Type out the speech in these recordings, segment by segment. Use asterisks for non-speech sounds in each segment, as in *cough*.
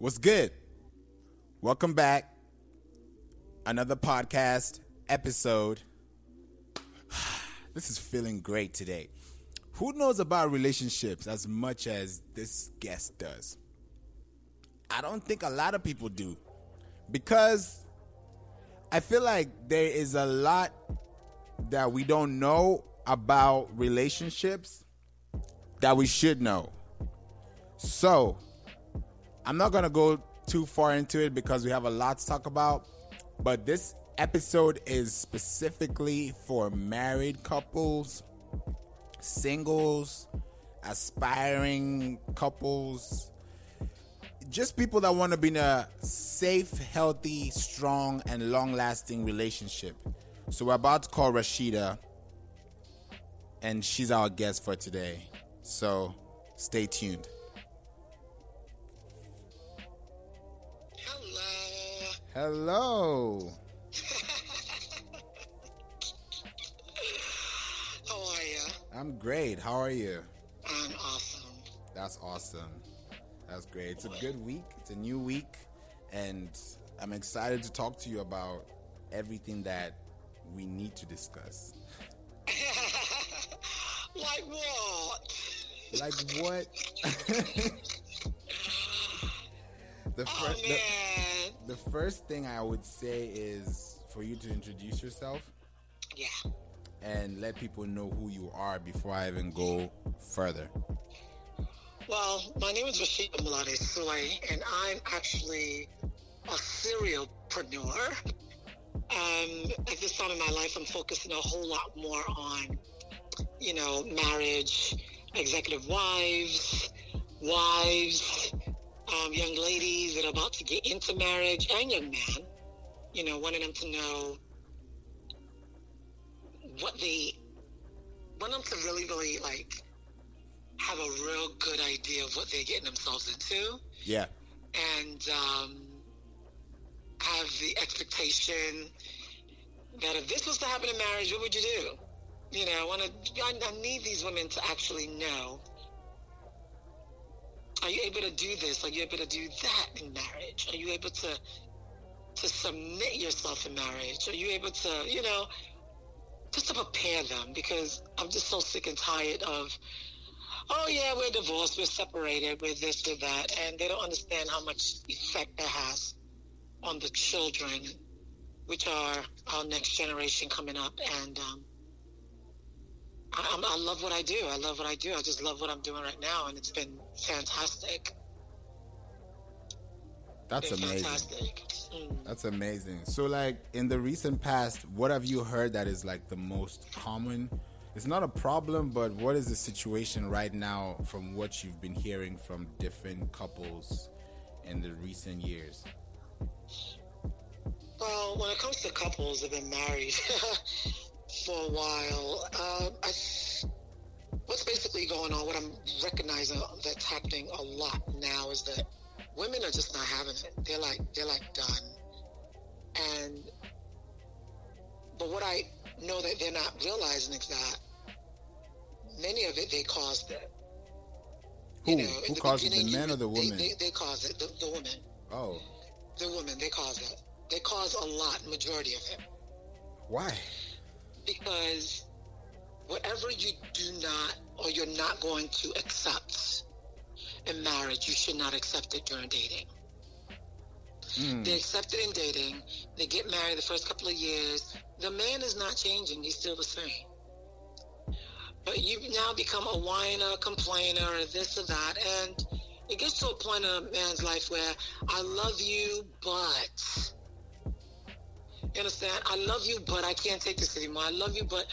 What's good? Welcome back. Another podcast episode. *sighs* This is feeling great today. Who knows about relationships as much as this guest does? I don't think a lot of people do because I feel like there is a lot that we don't know about relationships that we should know. So, I'm not going to go too far into it because we have a lot to talk about, but this episode is specifically for married couples, singles, aspiring couples, just people that want to be in a safe, healthy, strong, and long lasting relationship. So, we're about to call Rashida, and she's our guest for today. So, stay tuned. Hello. *laughs* How are you? I'm great. How are you? I'm awesome. That's awesome. That's great. It's a good week. It's a new week. And I'm excited to talk to you about everything that we need to discuss. *laughs* Like what? Like what? *laughs* the, Oh fir- the, the first thing I would say is for you to introduce yourself Yeah. and let people know who you are before I even go further. Well, my name is Rashida Mulade Soy, and I'm actually a serialpreneur. Um, at this time in my life, I'm focusing a whole lot more on, you know, marriage, executive wives, wives, um, young ladies that are about to get into marriage, and young men. You know, wanting them to know what they, want them to really, really like have a real good idea of what they're getting themselves into Yeah. and um, have the expectation that if this was to happen in marriage, what would you do? You know, I want to. I, I need these women to actually know. Are you able to do this? Are you able to do that in marriage? Are you able to to submit yourself in marriage? Are you able to, you know, just to prepare them? Because I'm just so sick and tired of oh yeah, we're divorced, we're separated, we're this, we're that, and they don't understand how much effect that has on the children, which are our next generation coming up. And um, I, I'm- love what I do. I love what I do. I just love what I'm doing right now, and it's been fantastic. That's Been amazing. fantastic. Mm. That's amazing. So, like in the recent past, what have you heard that is like the most common? It's not a problem, but what is the situation right now from what you've been hearing from different couples in the recent years? Well, when it comes to couples that have been married *laughs* for a while, uh, I, what's basically going on, what I'm recognizing that's happening a lot now is that women are just not having it. They're like they're like done. And but what I know that they're not realizing is that many of it they caused it. Who? You know, Who caused it, the men or the they- women? They, they, caused it. The, the women. oh, The women. They cause it. They cause a lot, majority of it why? Because whatever you do not or you're not going to accept in marriage, you should not accept it during dating. Mm, They accept it in dating. They get married the first couple of years. The man is not changing. He's still the same. But you now become a whiner, complainer, or this or that. And it gets to a point in a man's life where I love you, but you understand? I love you, but I can't take this anymore. I love you, but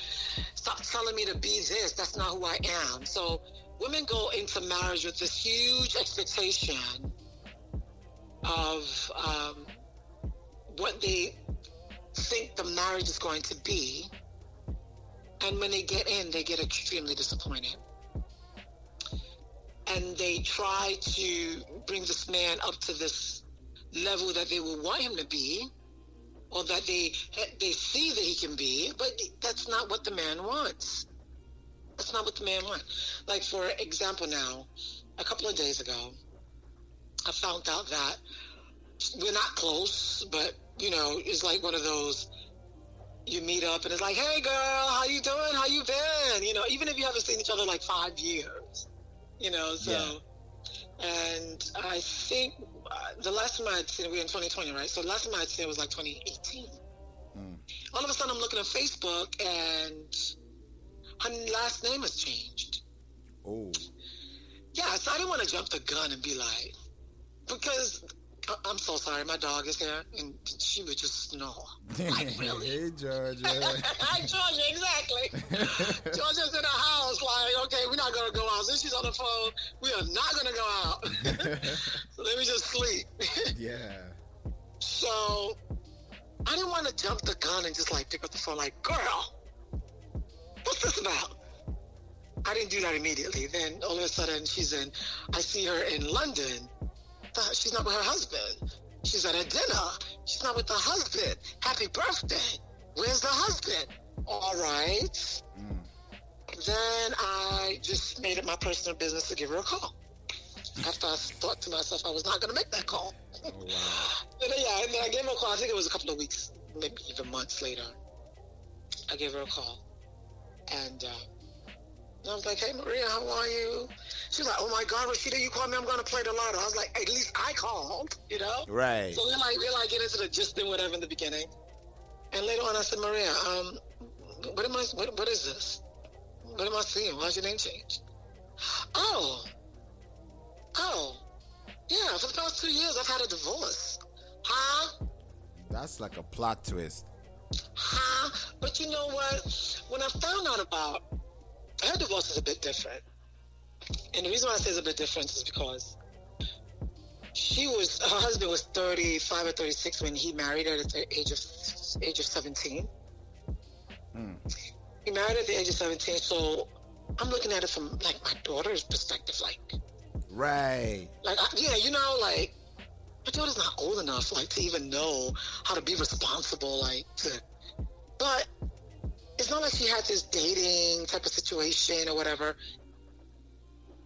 stop telling me to be this. That's not who I am. So women go into marriage with this huge expectation of um, what they think the marriage is going to be. And when they get in, they get extremely disappointed. And they try to bring this man up to this level that they will want him to be, or that they they see that he can be, but that's not what the man wants. That's not what the man wants. Like for example, now, a couple of days ago, I found out that we're not close, but you know, it's like one of those you meet up and it's like, hey girl, how you doing? How you been? You know, even if you haven't seen each other like five years, you know, so. Yeah. And I think uh, the last time I'd seen, we were in 2020, right? So the last time I'd seen it was like 2018. All of a sudden, I'm looking at Facebook and her last name has changed. Oh. Yeah, so I didn't want to jump the gun and be like, because I'm so sorry, my dog is here, and she would just snore. Like, *laughs* really? hey, Georgia. *laughs* Hi, Georgia, exactly. *laughs* Georgia's in the house, like, okay, we're not gonna go out. Since she's on the phone, we are not gonna go out. so let me just sleep. yeah. so I didn't want to jump the gun and just like pick up the phone, like, girl, what's this about? I didn't do that immediately. Then all of a sudden, she's in. I see her in London. Th- She's not with her husband. She's at a dinner. She's not with the husband. Happy birthday. Where's the husband? All right. Then I just made it my personal business to give her a call. After I thought to myself, I was not going to make that call. Oh, wow. *laughs* Then, yeah, and then I gave her a call. I think it was a couple of weeks, maybe even months later. I gave her a call, and uh, I was like, "Hey, Maria, how are you?" She was like, "Oh my God, Rashida, you called me. I'm going to play the lotto." I was like, "At least I called, you know." Right. So we're like, we're like getting into the gist and whatever in the beginning, and later on, I said, "Maria, um, what am I? What, what is this? What am I seeing? Why's your name changed?" Oh, oh, yeah. For the past two years, I've had a divorce. Huh? That's like a plot twist. Huh? But you know what? When I found out about her divorce is a bit different. And the reason why I say it's a bit different is because she was her husband was 35 or 36 when he married her at the age of age of 17. Hmm. He married at the age of 17, so I'm looking at it from like my daughter's perspective, like Right. like I, yeah, you know, like my daughter's not old enough, like to even know how to be responsible, like to. But it's not like she had this dating type of situation or whatever.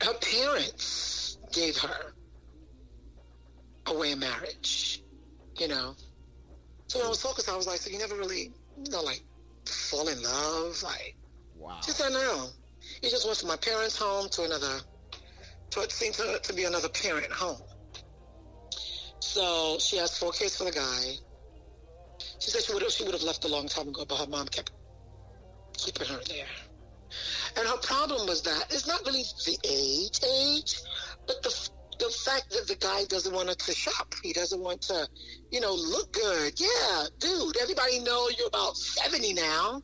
Her parents gave her away in marriage, you know. So when I was talking to her, I was like, so you never really, you know, like fall in love, like. Wow. She said no. He just went from my parents' home to another, to what seemed to, to be another parent home. So she has four kids for the guy. She said she would have she would have left a long time ago, but her mom kept keeping her there. And her problem was that it's not really the age age, but the the fact that the guy doesn't want her to shop. He doesn't want to, you know, look good. Yeah, dude, everybody know you're about 70 now.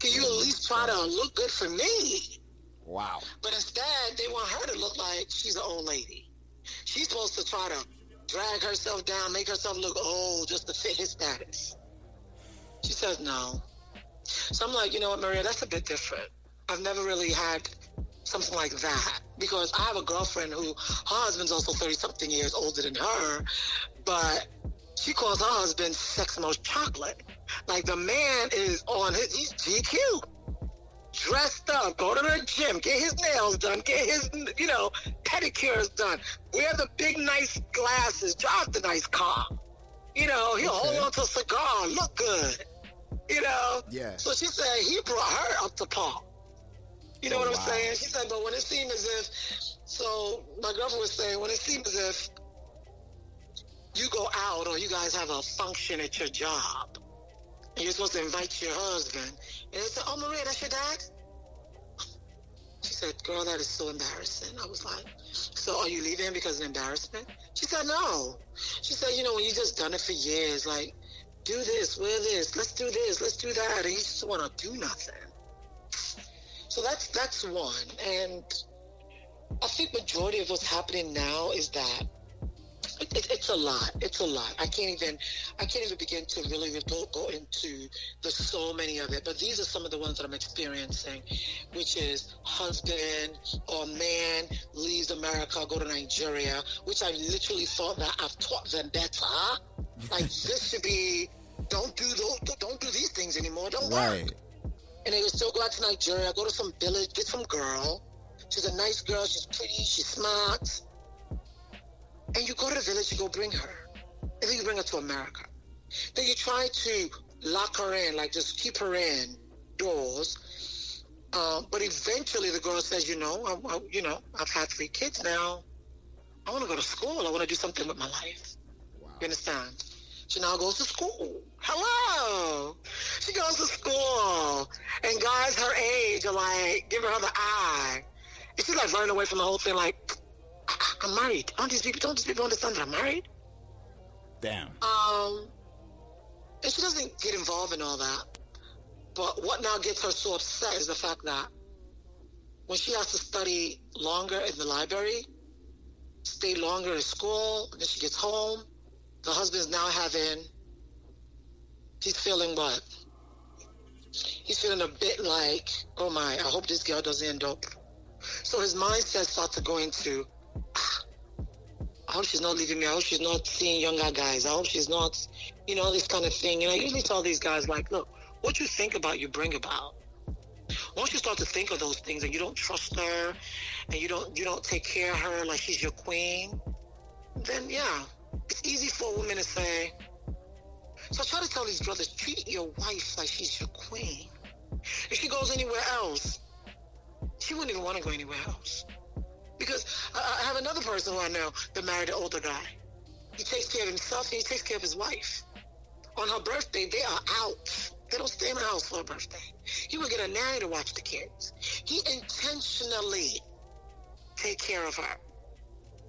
Can you at mm-hmm. least try to look good for me? Wow. But instead, they want her to look like she's an old lady. She's supposed to try to drag herself down, make herself look old just to fit his status. She says no. So I'm like, you know what, Maria, that's a bit different. I've never really had something like that because I have a girlfriend who her husband's also 30 something years older than her, but she calls her husband sex most chocolate. Like the man is on his, he's GQ dressed up, go to the gym, get his nails done, get his, you know, pedicures done, wear the big nice glasses, drive the nice car. You know, he'll Okay. hold on to a cigar, look good. You know? Yeah. So she said he brought her up to par. You know Oh, what I'm wow. saying? She said, but when it seemed as if, so my girlfriend was saying, when it seemed as if you go out or you guys have a function at your job, and you're supposed to invite your husband, and they said, oh, Maria, that's your dad? She said, girl, that is so embarrassing. I was like, so are you leaving because of embarrassment? She said, no. She said, you know, when you just done it for years, like, do this, wear this, let's do this, let's do that, and you just want to do nothing. So that's that's one, and I think majority of what's happening now is that it, it, it's a lot. It's a lot. I can't even I can't even begin to really go, into the so many of it. But these are some of the ones that I'm experiencing, which is husband or man leaves America, go to Nigeria, which I literally thought that I've taught them better. Like this should be don't do those, don't do these things anymore. Don't work and they would still go out to Nigeria, I go to some village, get some girl. She's a nice girl. She's pretty. She's smart. and you go to the village, you go bring her, and then you bring her to America. Then you try to lock her in, like just keep her in doors. Um, but eventually, the girl says, "You know, I, I, you know, I've had three kids now. I want to go to school. I want to do something with my life. Wow. You understand?" She now goes to school. Hello. She goes to school. And guys her age are like giving her the eye. And she's like running away from the whole thing like, I'm married. Aren't these people, don't these people understand that I'm married? Damn. Um, and she doesn't get involved in all that. But what now gets her so upset is the fact that when she has to study longer in the library, stay longer in school, and then she gets home, the husband's now having, he's feeling what? He's feeling a bit like, oh my, I hope this girl doesn't end up. So his mindset starts to go into, "Ah, I hope she's not leaving me. I hope she's not seeing younger guys. I hope she's not, you know, this kind of thing. And I usually tell these guys, like, look, what you think about, you bring about. Once you start to think of those things and you don't trust her and you don't you don't take care of her like she's your queen, then yeah, it's easy for a woman to say. So try to tell these brothers, treat your wife like she's your queen. If she goes anywhere else, she wouldn't even want to go anywhere else. Because I, have another person who I know that married an older guy. He takes care of himself and he takes care of his wife. On her birthday, they are out. They don't stay in the house for her birthday. He would get a nanny to watch the kids. He intentionally take care of her.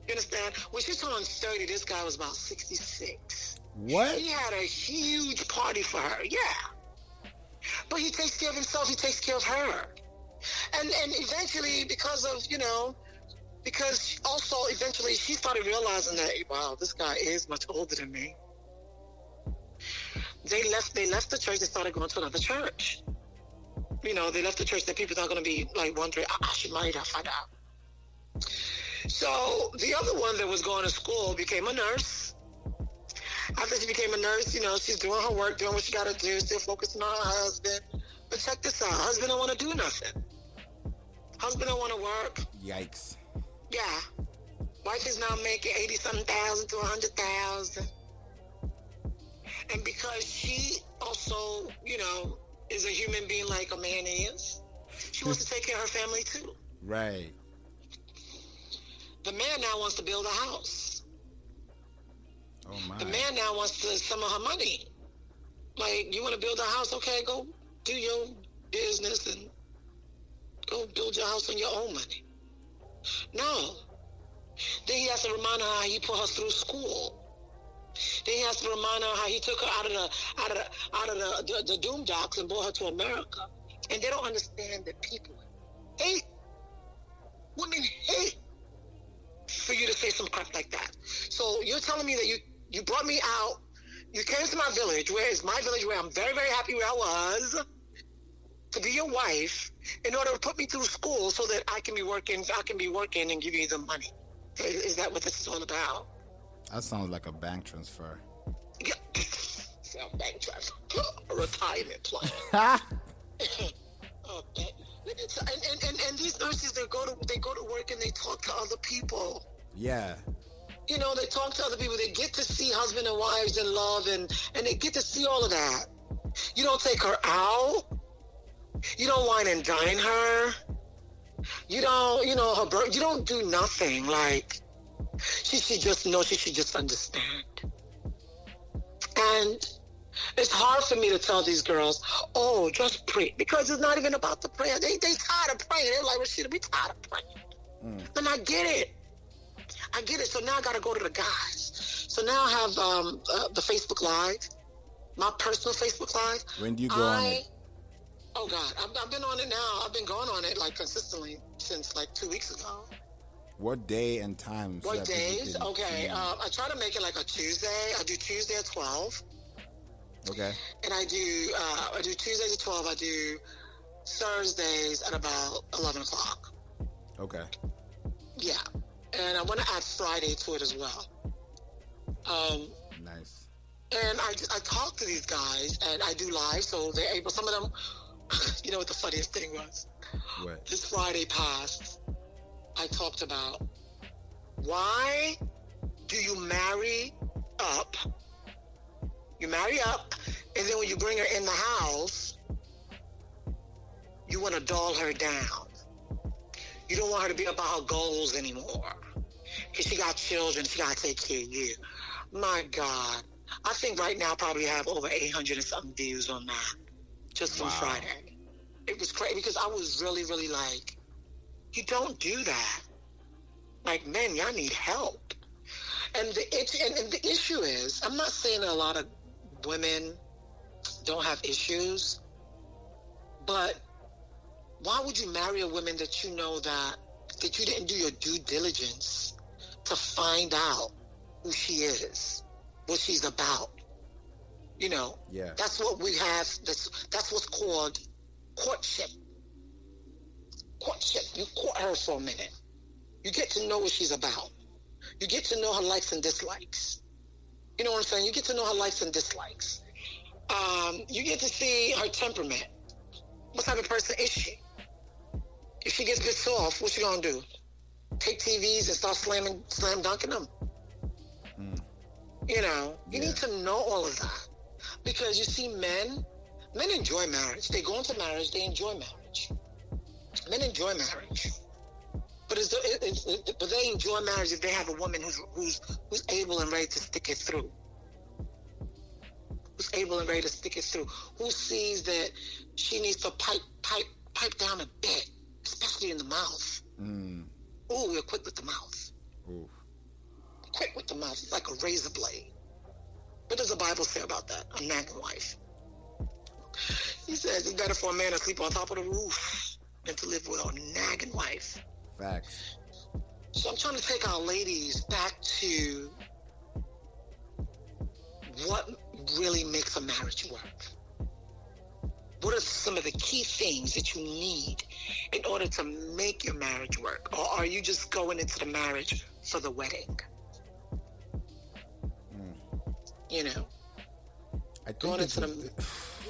You understand? When she turned 30, this guy was about 66. What? He had a huge party for her. Yeah. But he takes care of himself. He takes care of her. And and eventually, because of you know, because also eventually she started realizing that wow, this guy is much older than me. They left. They left the church. They started going to another church. You know, they left the church. That people are going to be like wondering, I, I should marry that Find out. So the other one that was going to school became a nurse. After she became a nurse, you know, she's doing her work, doing what she got to do, still focusing on her husband. But check this out: husband don't want to do nothing. Husband don't want to work. Yikes. Yeah. Wife is now making eighty something thousand to a hundred thousand. And because she also, you know, is a human being like a man is, she wants to take care of her family too. Right. The man now wants to build a house. Oh my. The man now wants to some of her money. Like, you want to build a house? Okay, go do your business and go build your house on your own money. No. Then he has to remind her how he put her through school. Then he has to remind her how he took her out of the out of the out of the, the, the doom docks and brought her to America. And they don't understand that people hate women hate for you to say some crap like that. So you're telling me that you you brought me out, you came to my village, where is my village where I'm very, very happy where I was, to be your wife, in order to put me through school so that I can be working I can be working and give you the money. Is, is that what this is all about? That sounds like a bank transfer. Yeah. *laughs* Bank transfer. *laughs* A retirement plan. *laughs* Oh. And, and, and, and these nurses they go to they go to work and they talk to other people. yeah. You know, they talk to other people. They get to see husband and wives in love, and and they get to see all of that. You don't take her out. You don't wine and dine her. You don't, you know, her birth. You don't do nothing. Like she should just know. She should just understand. And it's hard for me to tell these girls, oh, just pray, because it's not even about the prayer. They they tired of praying. They're like, Rashida, we tired of praying. And I get it. I get it. So now I got to go to the guys. So now I have um, uh, the Facebook Live, my personal Facebook Live. When do you go on it? Oh God, I've, I've been on it now. I've been going on it like consistently since like two weeks ago. What day and time? so What days? Okay, um, I try to make it like a Tuesday. I do Tuesday at twelve, okay. and I do uh, I do Tuesdays at twelve. I do Thursdays at about eleven o'clock. Okay. Yeah, and I want to add Friday to it as well. Um, Nice. and I, I talk to these guys, and I do live, so they're able. Some of them, *laughs* you know, what the funniest thing was What? this Friday past. I talked about why do you marry up? You marry up, and then when you bring her in the house, you want to doll her down. You don't want her to be about her goals anymore. Because she got children, she got to take care of you. My God. I think right now I probably have over 800 and something views on that just from Wow. Friday. It was crazy because I was really, really like, you don't do that. Like, man, y'all need help. And the it, and, and the issue is, I'm not saying that a lot of women don't have issues, but why would you marry a woman that you know that that you didn't do your due diligence to find out who she is, what she's about? You know, Yeah. that's what we have. That's that's what's called courtship. Courtship. You court her for a minute. You get to know what she's about. You get to know her likes and dislikes. You know what I'm saying? You get to know her likes and dislikes. Um, you get to see her temperament. What type of person is she? If she gets pissed off, what you gonna do? Take TVs and start slamming, slam dunking them? You know, you Yeah. need to know all of that because you see, men, men enjoy marriage. They go into marriage, they enjoy marriage. Men enjoy marriage, but it's, it, it's it, but they enjoy marriage if they have a woman who's who's who's able and ready to stick it through. Who's able and ready to stick it through? Who sees that she needs to pipe pipe pipe down a bit, especially in the mouth. Mm. Oh, we're quick with the mouth. Oof. Quick with the mouth. It's like a razor blade. What does the Bible say about that? A nagging wife. He says it's better for a man to sleep on top of the roof than to live with a nagging wife. Facts. So I'm trying to take our ladies back to what really makes a marriage work. What are some of the key things that you need in order to make your marriage work? Or are you just going into the marriage for the wedding? Hmm. You know, I think going into a- the.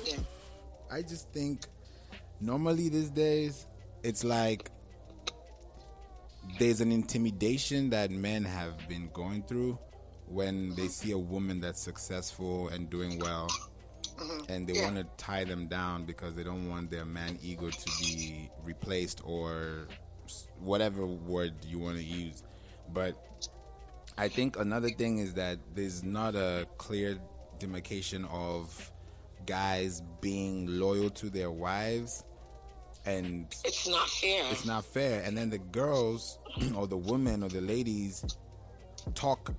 Yeah. *sighs* I just think normally these days it's like there's an intimidation that men have been going through when they see a woman that's successful and doing well mm-hmm. and they Yeah. want to tie them down because they don't want their man ego to be replaced or whatever word you want to use but I think another thing is that there's not a clear demarcation of guys being loyal to their wives and It's not fair. it's not fair and then the girls *clears throat* or the women or the ladies talk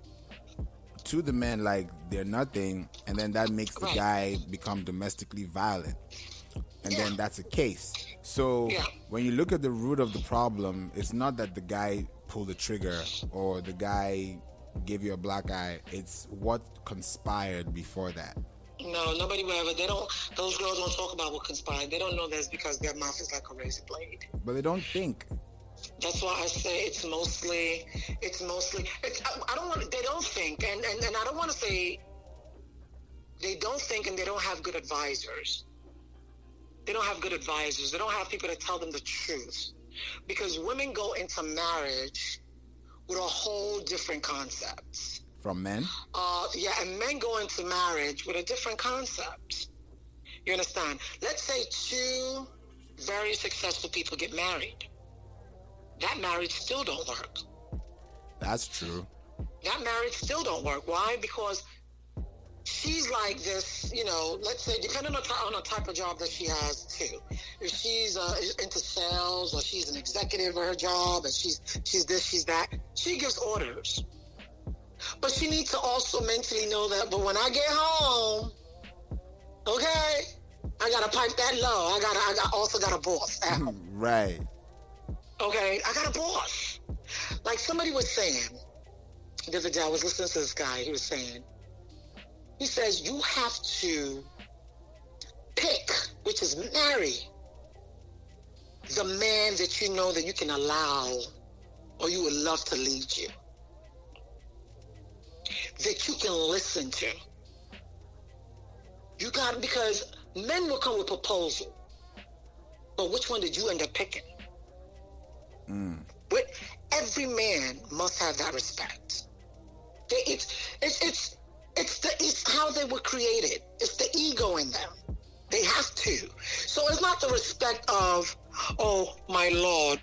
to the men like they're nothing and then that makes the Right. guy become domestically violent and then that's a case so Yeah. when you look at the root of the problem it's not that the guy pulled the trigger or the guy gave you a black eye it's what conspired before that No, nobody will ever. They don't. Those girls don't talk about what conspired. They don't know that's because their mouth is like a razor blade. but they don't think That's why I say it's mostly. It's mostly. It's, I, I don't want. They don't think, and, and and I don't want to say. They don't think, and they don't have good advisors. They don't have good advisors. They don't have people to tell them the truth, because women go into marriage with a whole different concept. From men Uh, yeah, and men go into marriage with a different concept. You understand? Let's say two very successful people get married. That marriage still don't work. that's true That marriage still don't work. Why? Because she's like this, you know, let's say, depending on, on the type of job that she has too. If she's uh, into sales or she's an executive of her job and she's she's this, she's that, she gives orders. But she needs to also mentally know that, but when I get home, okay, I gotta pipe that low. I gotta, I got, also got a boss *laughs* right Okay, I got a boss. Like somebody was saying the other day, I was listening to this guy. He was saying, he says you have to pick, which is marry, the man that you know that you can allow or you would love to lead you, that you can listen to. You got because men will come with proposal, but which one did you end up picking? Mm. But every man must have that respect. They, it's it's it's it's the it's how they were created. It's the ego in them. They have to. So it's not the respect of, oh my lord.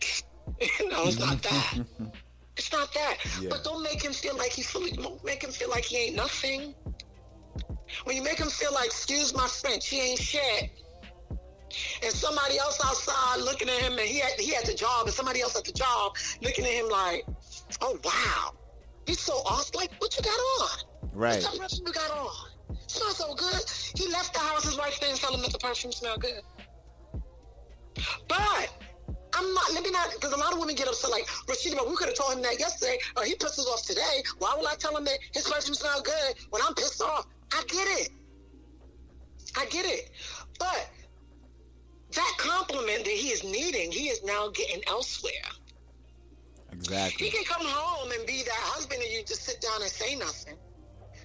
*laughs* you know, it's not that. *laughs* it's not that. Yeah. But don't make him feel like he's fully. Don't make him feel like he ain't nothing. When you make him feel like, excuse my French, he ain't shit. And somebody else outside looking at him, and he had he had the job, and somebody else at the job looking at him like, oh wow, he's so awesome. Like, what you got on? Right. What perfume you got on? Smells so good. He left the house. His wife didn't tell him that the perfume smelled good. But I'm not. Let me not. Because a lot of women get upset. Like Rashida, but we could have told him that yesterday, or he pisses off today. Why would I tell him that his perfume smelled good when I'm pissed off? I get it. I get it. But that compliment that he is needing, he is now getting elsewhere. Exactly. He can come home and be that husband and you just sit down and say nothing.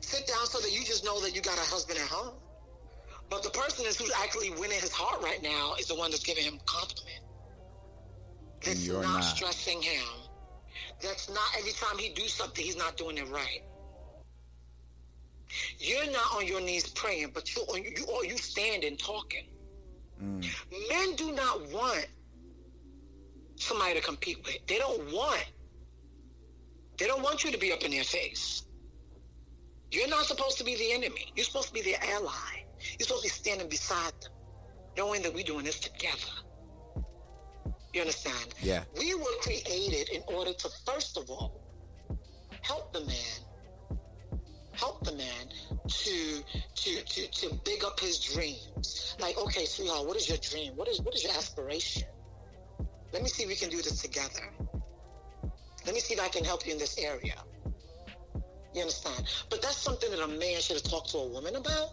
Sit down so that you just know that you got a husband at home. But the person is who's actually winning his heart right now is the one that's giving him compliment. And That's you're not, not. stressing him. That's not every time he do something, he's not doing it right. You're not on your knees praying, but you're on you or you standing talking. Mm. Men do not want somebody to compete with. They don't want. They don't want you to be up in their face. You're not supposed to be the enemy. You're supposed to be their ally. You're supposed to be standing beside them, knowing that we're doing this together. You understand? Yeah. We were created in order to, first of all, help the man, help the man to to to to big up his dreams. Like, okay, sweetheart, what is your dream? What is what is your aspiration? Let me see if we can do this together. Let me see if I can help you in this area. You understand? But that's something that a man should have talked to a woman about.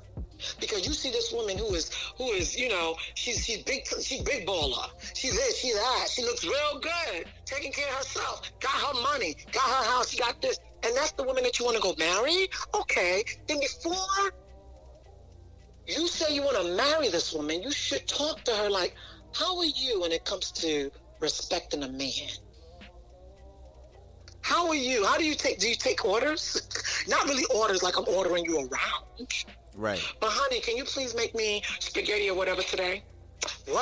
Because you see this woman who is who is, you know, she's she's big she's big baller. She's this, she's that. She looks real good, taking care of herself, got her money, got her house, got this. And that's the woman that you want to go marry? Okay. Then before you say you want to marry this woman, you should talk to her like, how are you when it comes to respecting a man? How are you? How do you take? Do you take orders? *laughs* Not really orders, like I'm ordering you around. Right. But honey, can you please make me spaghetti or whatever today? What?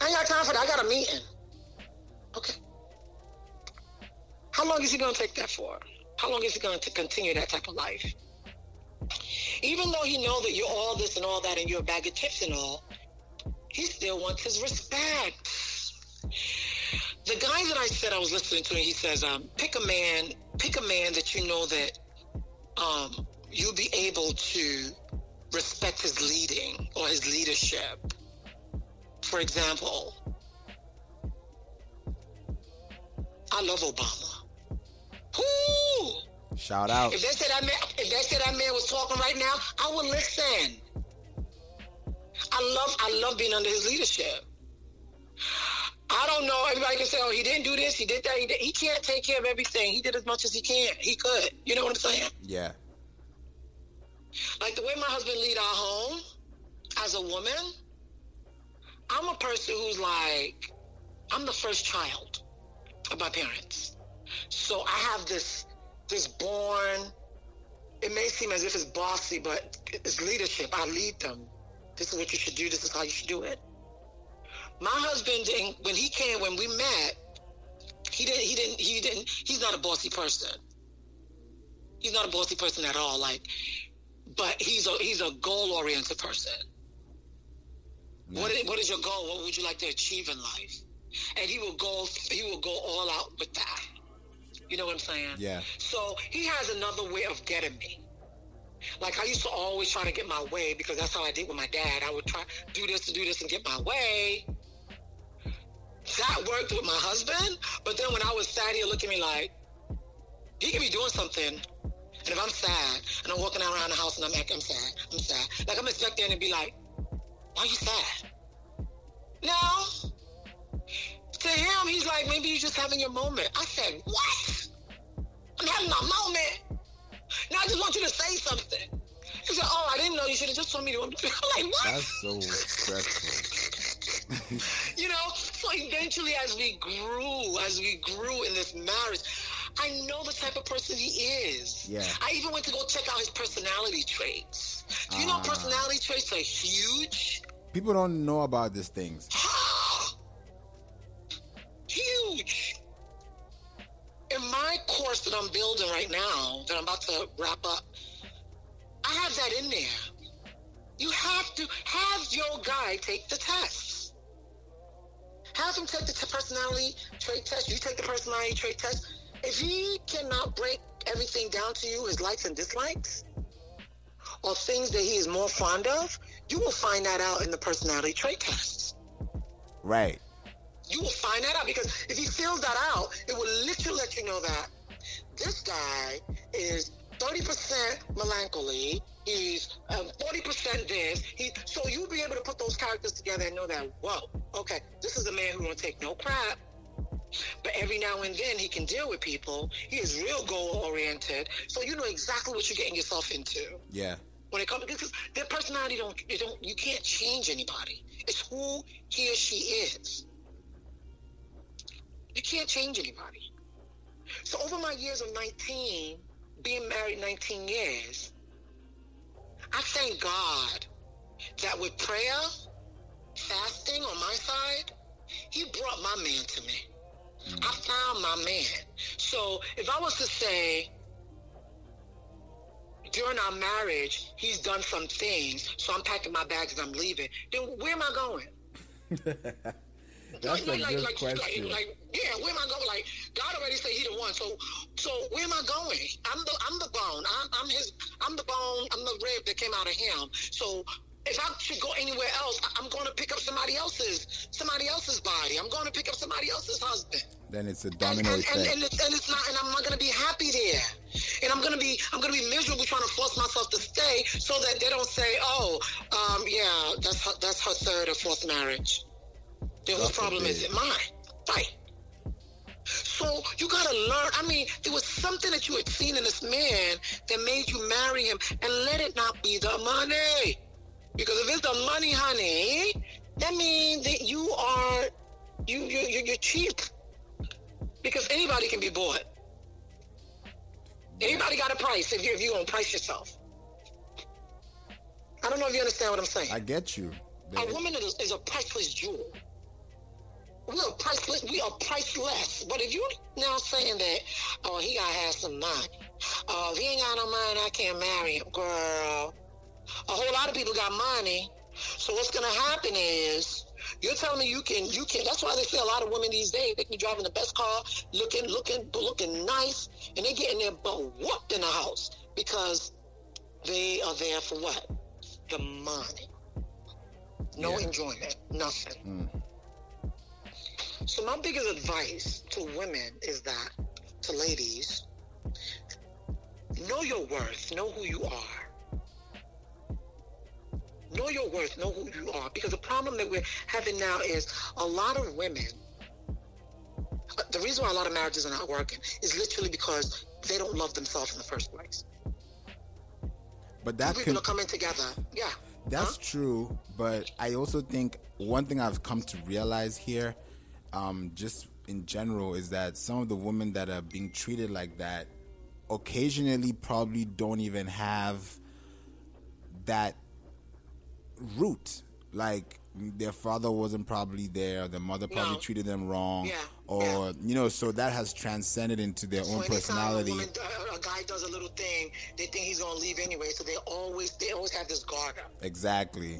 I ain't got time for that. I got a meeting. Okay. How long is he gonna take that for? How long is he to continue that type of life? Even though he know that you're all this and all that and you're a bag of chips and all, he still wants his respect. The guy that I said I was listening to, he says, um, pick a man, pick a man that you know that um, you'll be able to respect his leading or his leadership. For example, I love Obama. Whoo! Shout out. If they said that man, if they said that man was talking right now, I would listen. I love, I love being under his leadership. I don't know. Everybody can say, "Oh, he didn't do this, he did that." He, did. he can't take care of everything. He did as much as he can. He could. You know what I'm saying? Yeah. Like the way my husband lead our home as a woman, I'm a person who's like, I'm the first child of my parents. So I have this this born it may seem as if it's bossy, but it's leadership. I lead them. This is what you should do, this is how you should do it. My husband when he came when we met, he didn't he didn't he didn't he's not a bossy person. He's not a bossy person at all. Like but he's a he's a goal oriented person. What is, what is your goal? What would you like to achieve in life? And he will go he will go all out with that. You know what I'm saying? Yeah. So he has another way of getting me. Like I used to always try to get my way because that's how I did with my dad. I would try do this to do this and get my way. That worked with my husband, but then when I was sad, he'd look at me like, he could be doing something. And if I'm sad and I'm walking around the house and I'm acting I'm sad, I'm sad. Like I'm expecting to be like, why are you sad? No. To him, he's like, maybe you're just having your moment. I said, what? I'm having my moment. Now I just want you to say something. He said, oh, I didn't know. You should have just told me to. *laughs* I'm like, what? That's so stressful. *laughs* you know, so eventually as we grew, as we grew in this marriage, I know the type of person he is. Yeah. I even went to go check out his personality traits. Do you know Ah. personality traits are huge? People don't know about these things. *gasps* huge. In my course that I'm building right now, that I'm about to wrap up, I have that in there. You have to have your guy take the test. Have him take the t- personality trait test. You take the personality trait test. If he cannot break everything down to you, his likes and dislikes, or things that he is more fond of, you will find that out in the personality trait tests. Right. You will find that out because if he fills that out, it will literally let you know that this guy is 30% melancholy. He's um, 40% this. He, so you'll be able to put those characters together and know that, whoa, okay, this is a man who won't take no crap. But every now and then he can deal with people. He is real goal oriented. So you know exactly what you're getting yourself into Yeah. when it comes because their personality don't you don't you can't change anybody. It's who he or she is. You can't change anybody. So over my years of 19, being married 19 years, I thank God that with prayer, fasting on my side, he brought my man to me. I found my man. So if I was to say, during our marriage, he's done some things, so I'm packing my bags and I'm leaving. Then where am I going? *laughs* That's a like, good like, question. Like, like, yeah, where am I going? Like, God already said He the one. So, so where am I going? I'm the, I'm the bone. I'm, I'm His. I'm the bone. I'm the rib that came out of Him. So, if I should go anywhere else, I'm going to pick up somebody else's, somebody else's body. I'm going to pick up somebody else's husband. Then it's a And, domino and, and, effect. and, it's, and it's not, and I'm not gonna be happy there, and I'm gonna be, I'm gonna be miserable trying to force myself to stay so that they don't say, oh, um, yeah, that's her, that's her third or fourth marriage. Then whose problem is it? Mine, right? So you gotta learn. I mean, there was something that you had seen in this man that made you marry him, and let it not be the money, because if it's the money, honey, that means that you are, you you you- you're cheap because anybody can be bought. Anybody got a price if you if you're gonna price yourself. I don't know if you understand what I'm saying. I get you. a woman is, is a priceless jewel. We are priceless. We are priceless. But if you now saying that, oh, he gotta have some money. Oh, if he ain't got no money, I can't marry him, girl. A whole lot of people got money. So what's gonna happen is you're telling me you can you can that's why they say a lot of women these days they can be driving the best car, looking looking looking nice, and they getting their butt whooped in the house because they are there for what? The money. No Yeah. enjoyment, nothing. Mm. So my biggest advice to women is that to ladies, know your worth, know who you are. Know your worth, know who you are. Because the problem that we're having now is a lot of women. uh, The reason why a lot of marriages are not working is literally because they don't love themselves in the first place. But that People can are coming together. Yeah. That's Huh? true, but I also think one thing I've come to realize here, um, just in general, is that some of the women that are being treated like that occasionally probably don't even have that root. Like their father wasn't probably there, their mother probably No. treated them wrong, Yeah, or yeah. you know, so that has transcended into their So own personality. A, woman, a guy does a little thing, they think he's gonna leave anyway. So they always they always have this guard up. Exactly.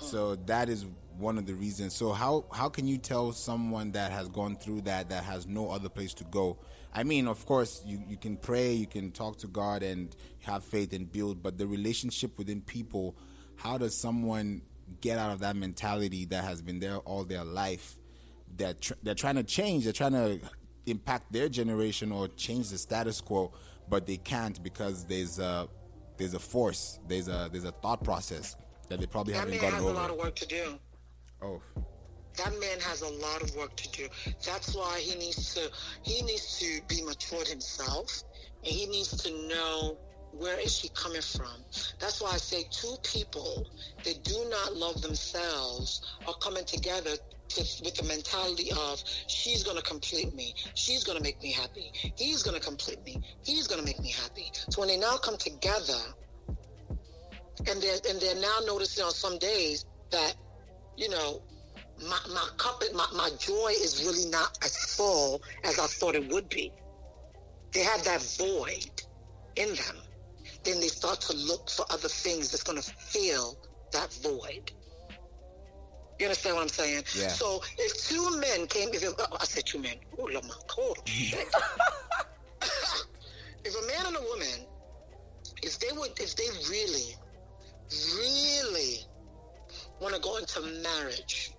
Hmm. So that is one of the reasons. So how how can you tell someone that has gone through that that has no other place to go? I mean, of course, you, you can pray, you can talk to God and have faith and build, but the relationship within people, how does someone get out of that mentality that has been there all their life? That tr- they're trying to change, they're trying to impact their generation or change the status quo, but they can't because there's a there's a force, there's a there's a thought process that they probably That haven't man gotten has a lot of work to do. Oh, That man has a lot of work to do. That's why he needs to he needs to be matured himself, and he needs to know where is she coming from? That's why I say two people that do not love themselves are coming together to, with the mentality of she's going to complete me, she's going to make me happy, he's going to complete me, he's going to make me happy. So when they now come together, and they're and they're now noticing on some days that you know my, my cup my, my joy is really not as full as I thought it would be. They have that void in them. Then they start to look for other things that's going to fill that void. You understand what I'm saying? Yeah. So if two men came, if it, oh, I said two men, oh, my *laughs* shit. *laughs* if a man and a woman, if they would, if they really, really want to go into marriage,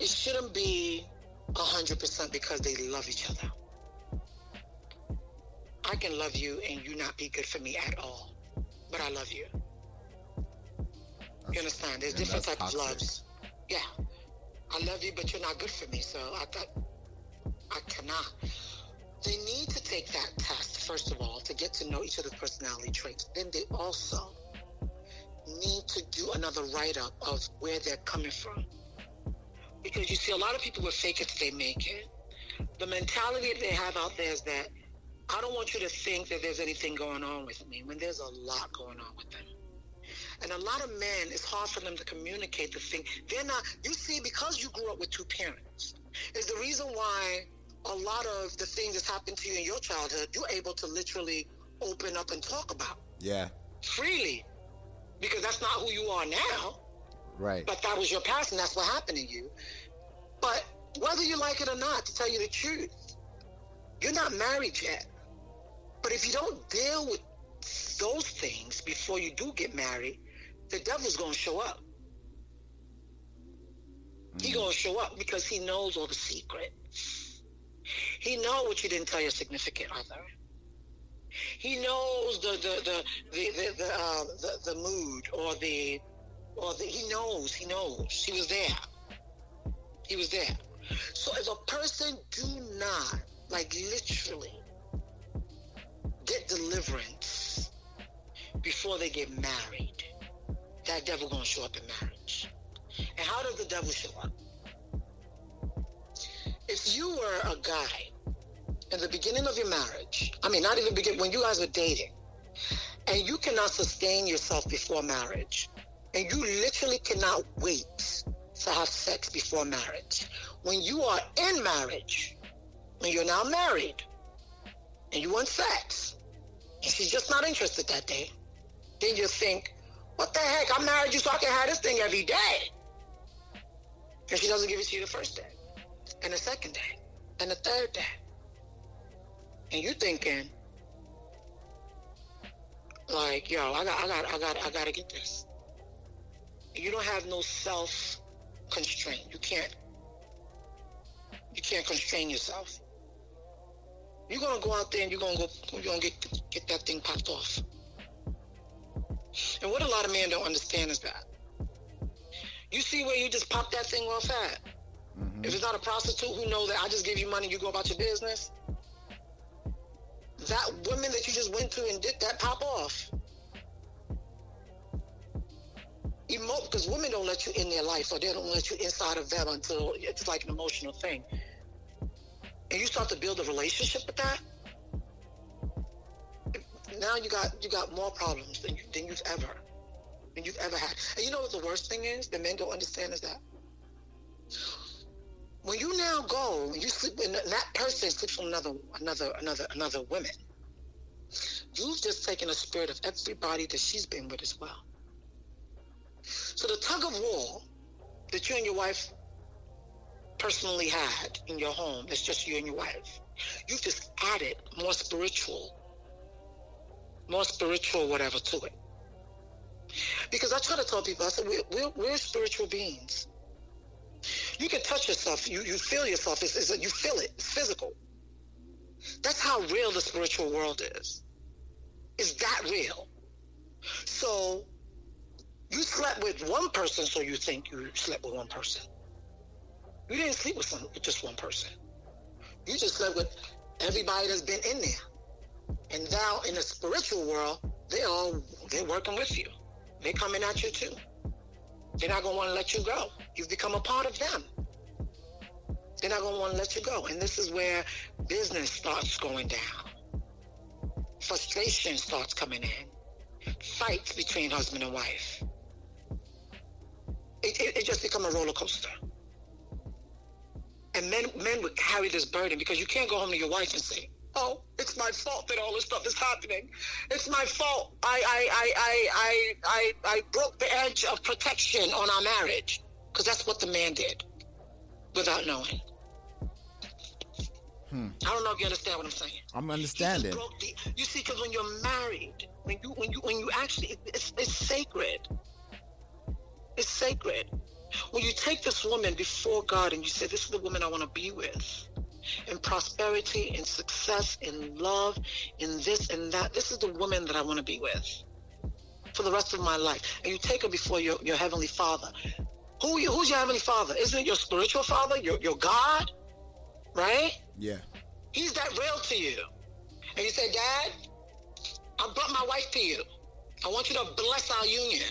it shouldn't be a hundred percent because they love each other. I can love you and you not be good for me at all, but I love you. You understand? There's different that's types of loves. Yeah. I love you, but you're not good for me. So I thought I cannot. They need to take that test, first of all, to get to know each other's personality traits. Then they also need to do another write up of where they're coming from. Because you see, a lot of people will fake it till they make it. The mentality that they have out there is that I don't want you to think that there's anything going on with me when there's a lot going on with them. And a lot of men, it's hard for them to communicate the thing. They're not, you see, because you grew up with two parents, is the reason why a lot of the things that's happened to you in your childhood, you're able to literally open up and talk about Yeah. freely. Because that's not who you are now, Right. but that was your past and that's what happened to you. But whether you like it or not, to tell you the truth, you're not married yet. But if you don't deal with those things before you do get married, the devil's gonna show up. He gonna show up because he knows all the secrets. He know what you didn't tell your significant other. He knows the the the the the, the, uh, the, the mood or the or the, he knows he knows he was there. He was there. So if a person do not like literally get deliverance before they get married, that devil gonna show up in marriage. And how does the devil show up? If you were a guy in the beginning of your marriage, I mean, not even begin when you guys were dating, and you cannot sustain yourself before marriage, and you literally cannot wait to have sex before marriage. When you are in marriage, when you're now married, and you want sex, she's just not interested that day, then you think, what the heck? I married you so I can have this thing every day. And she doesn't give it to you the first day, and the second day, and the third day. And you're thinking, like, yo, I got, I got, I got, I got to get this. You don't have no self constraint. You can't, you can't constrain yourself. You're gonna go out there and you're gonna go, you're gonna get get that thing popped off. And what a lot of men don't understand is that you see where you just pop that thing off at. Mm-hmm. If it's not a prostitute who knows that I just give you money, you go about your business. That woman that you just went to and did that pop off. Emo- because women don't let you in their life or they don't let you inside of them until it's like an emotional thing. And you start to build a relationship with that. Now you got you got more problems than you, than you've ever than you've ever had. And you know what the worst thing is? The men don't understand is that when you now go and you sleep and that person sleeps with another another another another woman, you've just taken a spirit of everybody that she's been with as well. So the tug of war that you and your wife personally had in your home, that's just you and your wife, you've just added more spiritual, more spiritual whatever to it. Because I try to tell people, I said, we're, we're, we're spiritual beings. You can touch yourself. You, you feel yourself. It's, it's, you feel it. It's physical. That's how real the spiritual world is. Is that real. So you slept with one person, so you think you slept with one person. You didn't sleep with, some, with just one person. You just slept with everybody that's been in there. And now in the spiritual world, they all they're working with you. They're coming at you too. They're not gonna want to let you go. You've become a part of them. They're not gonna want to let you go. And this is where business starts going down. Frustration starts coming in. Fights between husband and wife. It, it, it just become a roller coaster. And men men would carry this burden because you can't go home to your wife and say, "Oh, it's my fault that all this stuff is happening. It's my fault. I I I I I I, I broke the edge of protection on our marriage." Because that's what the man did, without knowing. Hmm. I don't know if you understand what I'm saying. I'm understanding. The, you see, because when you're married, when you when you when you actually, it's, it's sacred. It's sacred. When you take this woman before God and you say, This is the woman I want to be with, in prosperity, in success, in love, in this and that, this is the woman that I want to be with for the rest of my life. And you take her before your, your heavenly father. Who you, who's your heavenly father? Isn't it your spiritual father, your, your God? Right? Yeah. He's that real to you. And you say, Dad, I brought my wife to you. I want you to bless our union.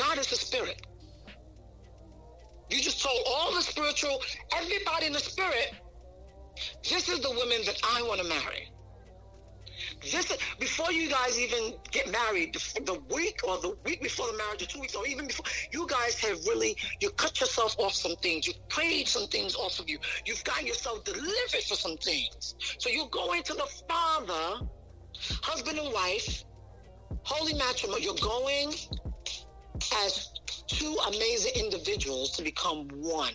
God is the spirit. You just told all the spiritual, everybody in the spirit, this is the woman that I want to marry. This is, before you guys even get married, the, week or the week before the marriage, or two weeks, or even before, you guys have really you cut yourself off some things. You've prayed some things off of you. You've gotten yourself delivered for some things. So you go into the Father, husband and wife, holy matrimony. You're going as two amazing individuals to become one.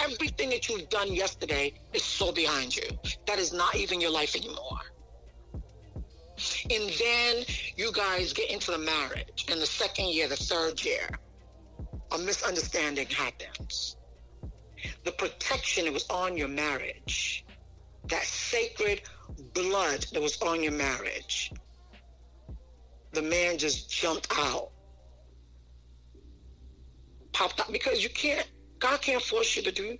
Everything that you've done yesterday is so behind you. That is not even your life anymore. And then you guys get into the marriage. And the second year, the third year, a misunderstanding happens. The protection that was on your marriage, that sacred blood that was on your marriage, the man just jumped out popped out because you can't, God can't force you to do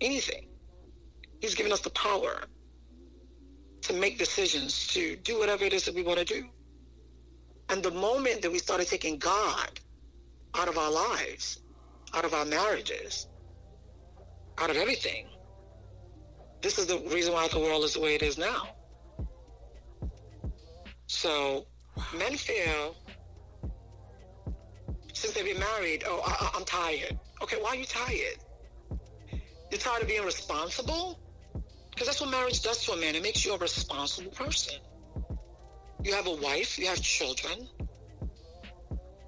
anything. He's given us the power to make decisions, to do whatever it is that we want to do. And the moment that we started taking God out of our lives, out of our marriages, out of everything, this is the reason why the world is the way it is now. So men feel since they've been married, oh, I, I'm tired. Okay, why are you tired? You're tired of being responsible? Because that's what marriage does to a man. It makes you a responsible person. You have a wife, you have children,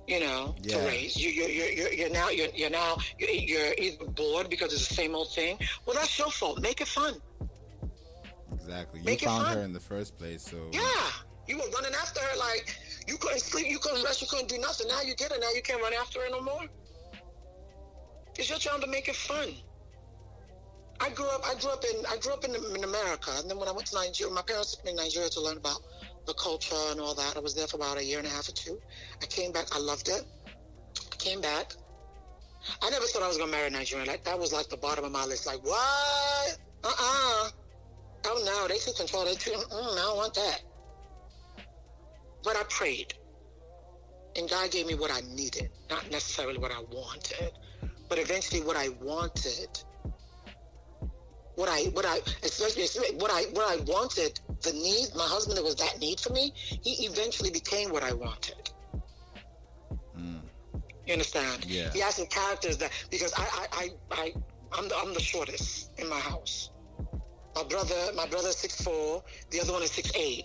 you know, yeah. to raise. You, you're, you're, you're now, you're, you're now, you're, you're either bored because it's the same old thing. Well, that's your fault. Make it fun. Exactly. You Make found her in the first place, so. Yeah. You were running after her like you couldn't sleep, you couldn't rest, you couldn't do nothing. Now you get it. Now you can't run after her no more. It's your job to make it fun. I grew up. I grew up in. I grew up in, in America, and then when I went to Nigeria, my parents took me to Nigeria to learn about the culture and all that. I was there for about a year and a half or two. I came back. I loved it. I came back. I never thought I was gonna marry a Nigerian. Like that was like the bottom of my list. Like what? Uh uh-uh. uh Oh no, they took control. They took. Mm, I don't want that. But I prayed. And God gave me what I needed, not necessarily what I wanted, but eventually what I wanted. What I, what I, especially what I, what I wanted, the need, my husband, that was that need for me, he eventually became what I wanted. Mm. You understand? Yeah. He has some characters that, because I, I, I, I I'm the, I'm the shortest in my house. My brother, my brother's six four. The other one is six eight.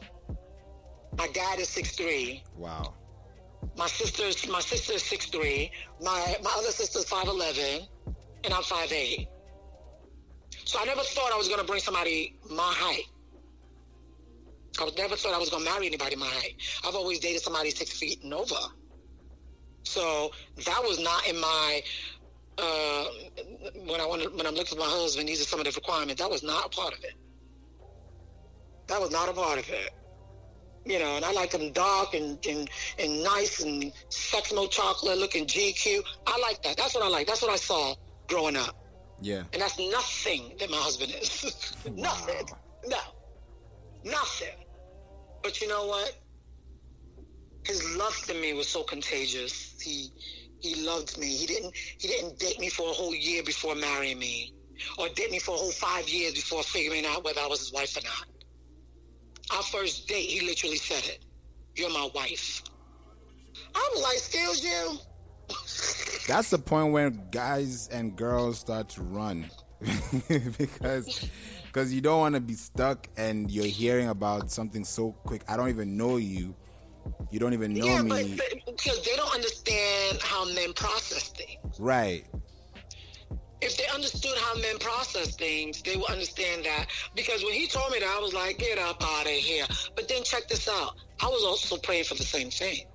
My dad is six three. Wow. My sister's my sister is six three. My my other sister's five eleven, and I'm five eight. So I never thought I was gonna bring somebody my height. I never thought I was gonna marry anybody my height. I've always dated somebody six feet and over. So that was not in my uh, when I wanted when I'm looking for my husband. These are some of the requirements. That was not a part of it. That was not a part of it you know, and I like them dark and, and, and nice and sex no chocolate looking GQ. I like that. That's what I like. That's what I saw growing up. Yeah. And that's nothing that my husband is. *laughs* nothing. No. Nothing. But you know what? His love to me was so contagious. He he loved me. He didn't he didn't date me for a whole year before marrying me. Or date me for a whole five years before figuring out whether I was his wife or not. Our first date, he literally said it. You're my wife. I'm like, excuse you. *laughs* That's the point where guys and girls start to run *laughs* because because you don't want to be stuck and you're hearing about something so quick. I don't even know you. You don't even know yeah, me. because they don't understand how men process things. Right. If they understood how men process things, they would understand that. Because when he told me that, I was like, get up out of here. But then check this out. I was also praying for the same thing.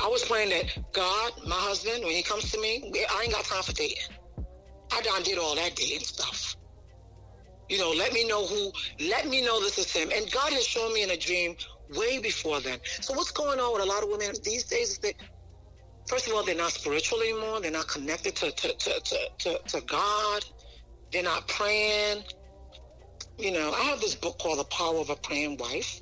I was praying that God, my husband, when he comes to me, I ain't got time for dating. I done did all that dating stuff. You know, let me know who, let me know this is him. And God has shown me in a dream way before then. So what's going on with a lot of women these days is that, first of all, they're not spiritual anymore. They're not connected to, to, to, to, to, God. They're not praying. You know, I have this book called The Power of a Praying Wife.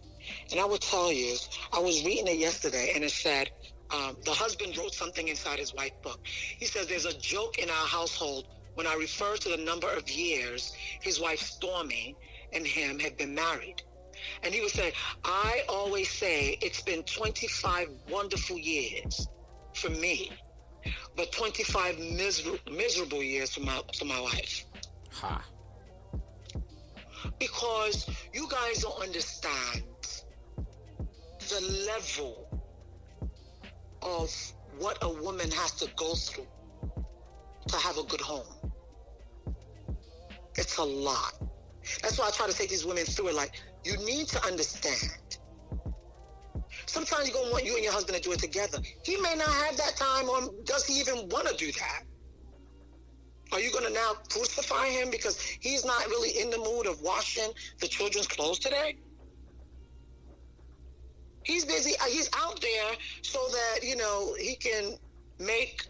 And I will tell you, I was reading it yesterday and it said, um, the husband wrote something inside his wife book. He says, there's a joke in our household when I refer to the number of years his wife Stormie and him have been married. And he would say, I always say it's been 25 wonderful years for me, but 25 miser- miserable years for my, for my wife. Ha. Because you guys don't understand the level of what a woman has to go through to have a good home. It's a lot. That's why I try to take these women through it. Like, you need to understand. Sometimes you're to want you and your husband to do it together. He may not have that time, or does he even want to do that? Are you going to now crucify him because he's not really in the mood of washing the children's clothes today? He's busy. uh, He's out there so that, you know, he can make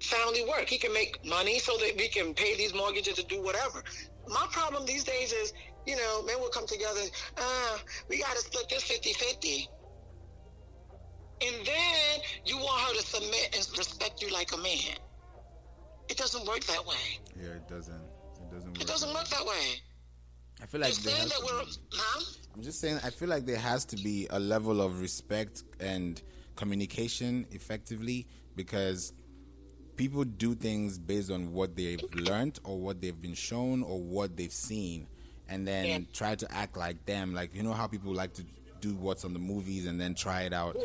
family work. He can make money so that we can pay these mortgages to do whatever. My problem these days is, you know, men will come together, uh, we got to split this 50-50. And then you want her to submit and respect you like a man. It doesn't work that way. Yeah, it doesn't. It doesn't work. It doesn't work that way. I feel like You're saying that we're, be- huh? I'm just saying, I feel like there has to be a level of respect and communication effectively because people do things based on what they've learned or what they've been shown or what they've seen and then Yeah. try to act like them. Like, you know how people like to do what's on the movies and then try it out.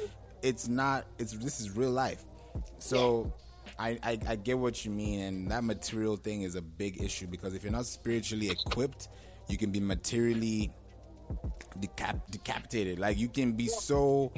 It's not, it's this is real life. So. I, I, I get what you mean, and that material thing is a big issue because if you're not spiritually equipped, you can be materially decap- decapitated. Like you can be so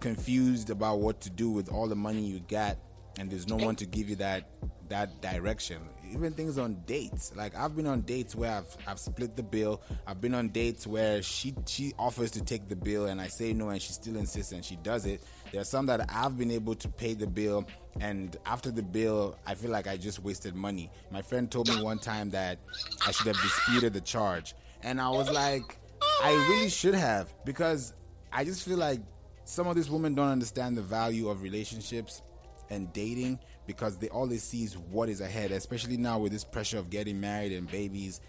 confused about what to do with all the money you got, and there's no one to give you that that direction. Even things on dates. Like I've been on dates where I've I've split the bill. I've been on dates where she she offers to take the bill and I say no and she still insists and she does it. There are some that I've been able to pay the bill and after the bill I feel like I just wasted money. My friend told me one time that I should have disputed the charge. And I was like I really should have because I just feel like some of these women don't understand the value of relationships and dating because they all sees what is ahead, especially now with this pressure of getting married and babies.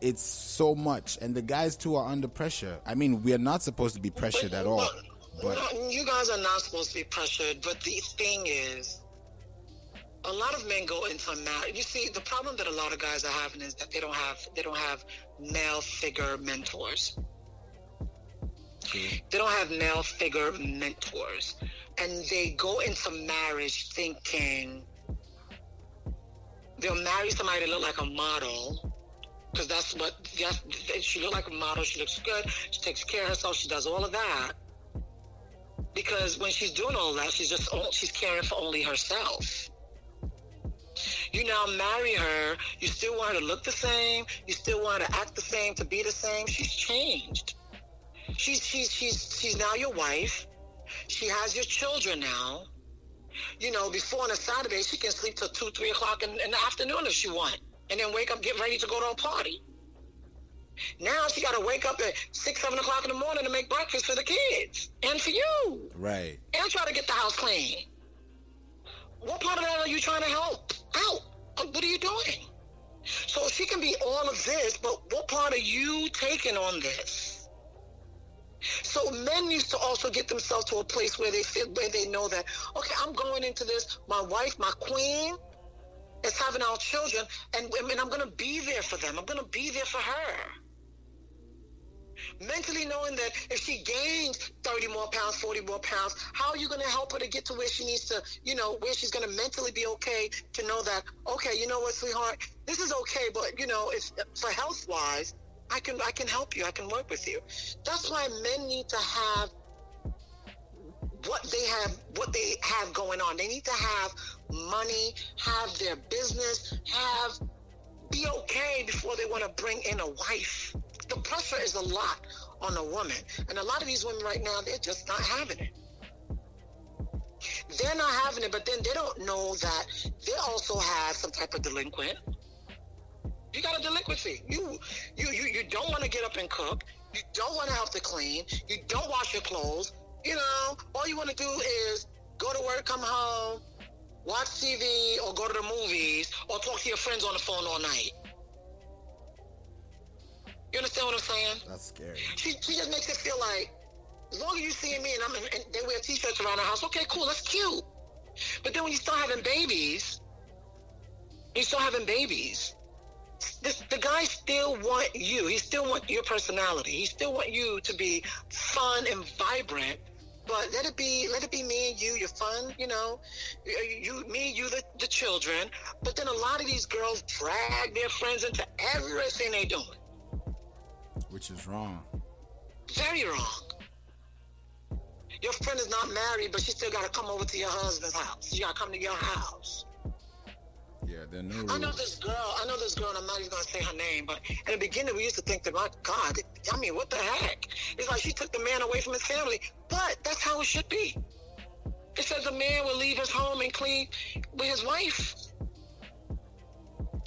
It's so much, and the guys too are under pressure. I mean, we are not supposed to be pressured at all, but you guys are not supposed to be pressured, but the thing is, a lot of men go into a marriage. You see, the problem that a lot of guys are having is that they don't have they don't have male figure mentors. Mm-hmm. They don't have male figure mentors, and they go into marriage thinking they'll marry somebody that look like a model because that's what yes, she look like a model. She looks good. She takes care of herself. She does all of that because when she's doing all that, she's just she's caring for only herself. You now marry her. You still want her to look the same. You still want her to act the same, to be the same. She's changed. She's she's she's she's now your wife. She has your children now, You know, before on a Saturday, she can sleep till two, three o'clock in, in the afternoon if she want, and then wake up, get ready to go to a party. Now she got to wake up at six, seven o'clock in the morning to make breakfast for the kids and for you. Right. And try to get the house clean. What part of that are you trying to help out? Uh, what are you doing? So she can be all of this, but what part are you taking on this? So men used to also get themselves to a place where they feel where they know that okay, I'm going into this. My wife, my queen, is having our children, and, I'm going to be there for them. I'm going to be there for her mentally knowing that if she gains 30 more pounds, 40 more pounds, how are you going to help her to get to where she needs to, you know, where she's going to mentally be okay to know that, okay, you know what, sweetheart, this is okay, but you know, it's for health wise, I can, I can help you. I can work with you. That's why men need to have what they have what they have going on. They need to have money, have their business, have be okay before they want to bring in a wife the pressure is a lot on a woman. And a lot of these women right now, they're just not having it. They're not having it, but then they don't know that they also have some type of delinquent. You got a delinquency. You you you, you don't want to get up and cook. You don't want to help to clean. You don't wash your clothes. You know, all you want to do is go to work, come home, watch TV, or go to the movies, or talk to your friends on the phone all night. You understand what I'm saying? That's scary. She, she just makes it feel like, as long as you see me and I'm in, and they wear t-shirts around the house, okay, cool, that's cute. But then when you start having babies, you start having babies. This, the guy still want you. He still want your personality. He still want you to be fun and vibrant. But let it be, let it be me and you. You're fun, you know. You, me, you, the, the children. But then a lot of these girls drag their friends into everything they doing which is wrong. Very wrong. Your friend is not married, but she still got to come over to your husband's house. She got to come to your house. Yeah, there are no rules. I know this girl. I know this girl, and I'm not even going to say her name, but in the beginning, we used to think that, my God, I mean, what the heck? It's like she took the man away from his family, but that's how it should be. It says a man will leave his home and clean with his wife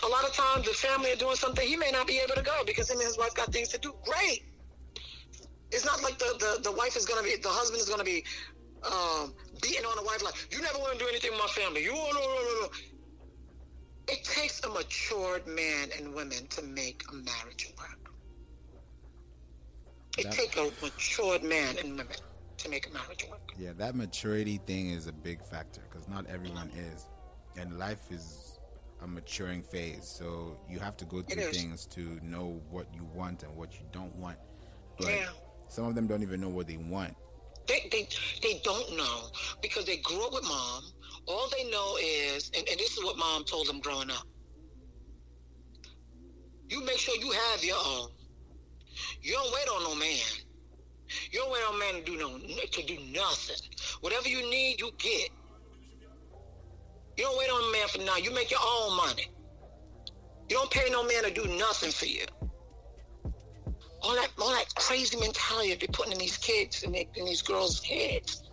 a lot of times the family are doing something, he may not be able to go because him and his wife got things to do. Great. It's not like the, the, the wife is going to be, the husband is going to be um, beating on the wife like, you never want to do anything with my family. You, no, no, no, no. It takes a matured man and women to make a marriage work. It that, takes a matured man and women to make a marriage work. Yeah, that maturity thing is a big factor because not everyone is. And life is a maturing phase. So you have to go through things to know what you want and what you don't want. But yeah. some of them don't even know what they want. They, they, they don't know because they grew up with mom. All they know is, and, and this is what mom told them growing up. You make sure you have your own. You don't wait on no man. You don't wait on man to do no to do nothing. Whatever you need, you get. You don't wait on a man for now. You make your own money. You don't pay no man to do nothing for you. All that, all that crazy mentality they're putting in these kids and in these girls' heads.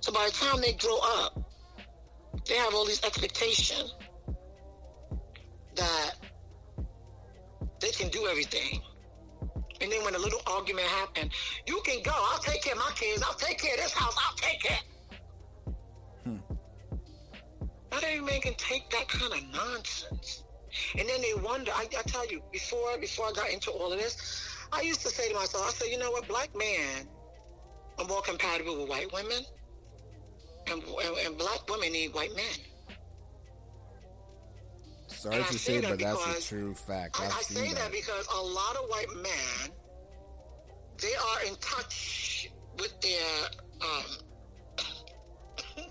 So by the time they grow up, they have all these expectations that they can do everything. And then when a little argument happens, you can go. I'll take care of my kids. I'll take care of this house. I'll take care. Not every man can take that kind of nonsense. And then they wonder. I, I tell you, before before I got into all of this, I used to say to myself, I said, you know what, black men are more compatible with white women, and, and, and black women need white men. Sorry to say, that but that's a true fact. I, I say that. that because a lot of white men, they are in touch with their um, *coughs*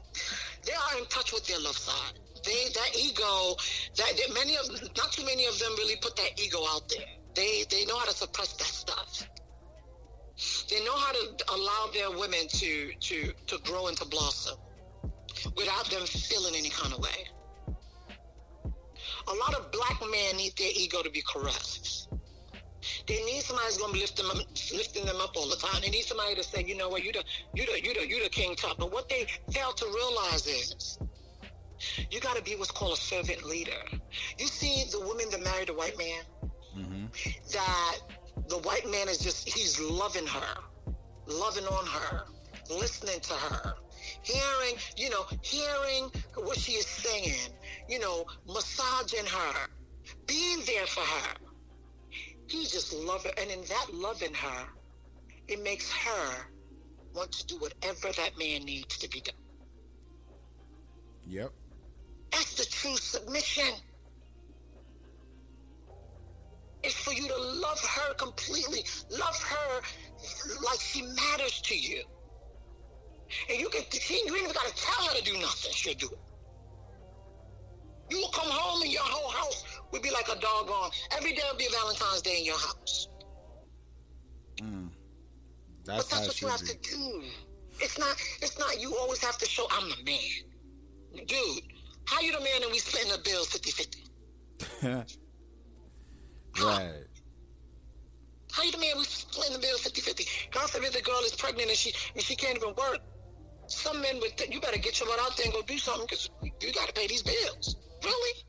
they are in touch with their love side. They that ego, that, that many of not too many of them really put that ego out there. They they know how to suppress that stuff. They know how to allow their women to to to grow and to blossom without them feeling any kind of way. A lot of black men need their ego to be caressed. They need somebody who's gonna be lifting them, lifting them up all the time. They need somebody to say, you know what, you the, you the, you the, you the king top. But what they fail to realize is You got to be what's called a servant leader. You see the woman that married a white man, Mm-hmm. that the white man is just, he's loving her, loving on her, listening to her, hearing, you know, hearing what she is saying, you know, massaging her, being there for her. He just love her. And in that loving her, it makes her want to do whatever that man needs to be done. Yep. That's the true submission. It's for you to love her completely. Love her like she matters to you. And you can she, you ain't even gotta tell her to do nothing. She'll do it. You will come home and your whole house would be like a doggone. Every day will be Valentine's Day in your house. That's but that's what you have be. to do. It's not. It's not. You always have to show I'm the man, dude. How you the man and we splitting the bills 50-50? *laughs* right. How you the man we splitting the bills 50-50? God forbid the girl is pregnant and she and she can't even work. Some men would think you better get your butt out there and go do something because you got to pay these bills. Really?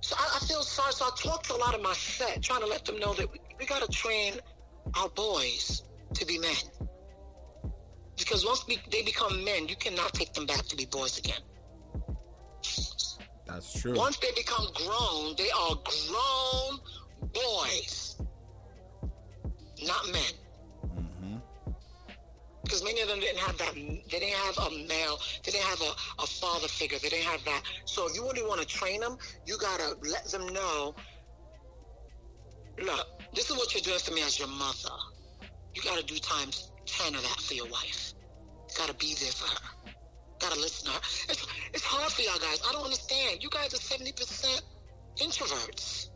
So I, I feel sorry. So I talk to a lot of my set, trying to let them know that we, we got to train our boys to be men. Because once we, they become men, you cannot take them back to be boys again. That's true. Once they become grown, they are grown boys, not men. Because many of them didn't have that. They didn't have a male. They didn't have a, a father figure. They didn't have that. So if you really want to train them, you gotta let them know. Look, this is what you're doing for me as your mother. You gotta do times ten of that for your wife. You gotta be there for her. Gotta listen to her. It's, it's hard for y'all guys. I don't understand. You guys are seventy percent introverts.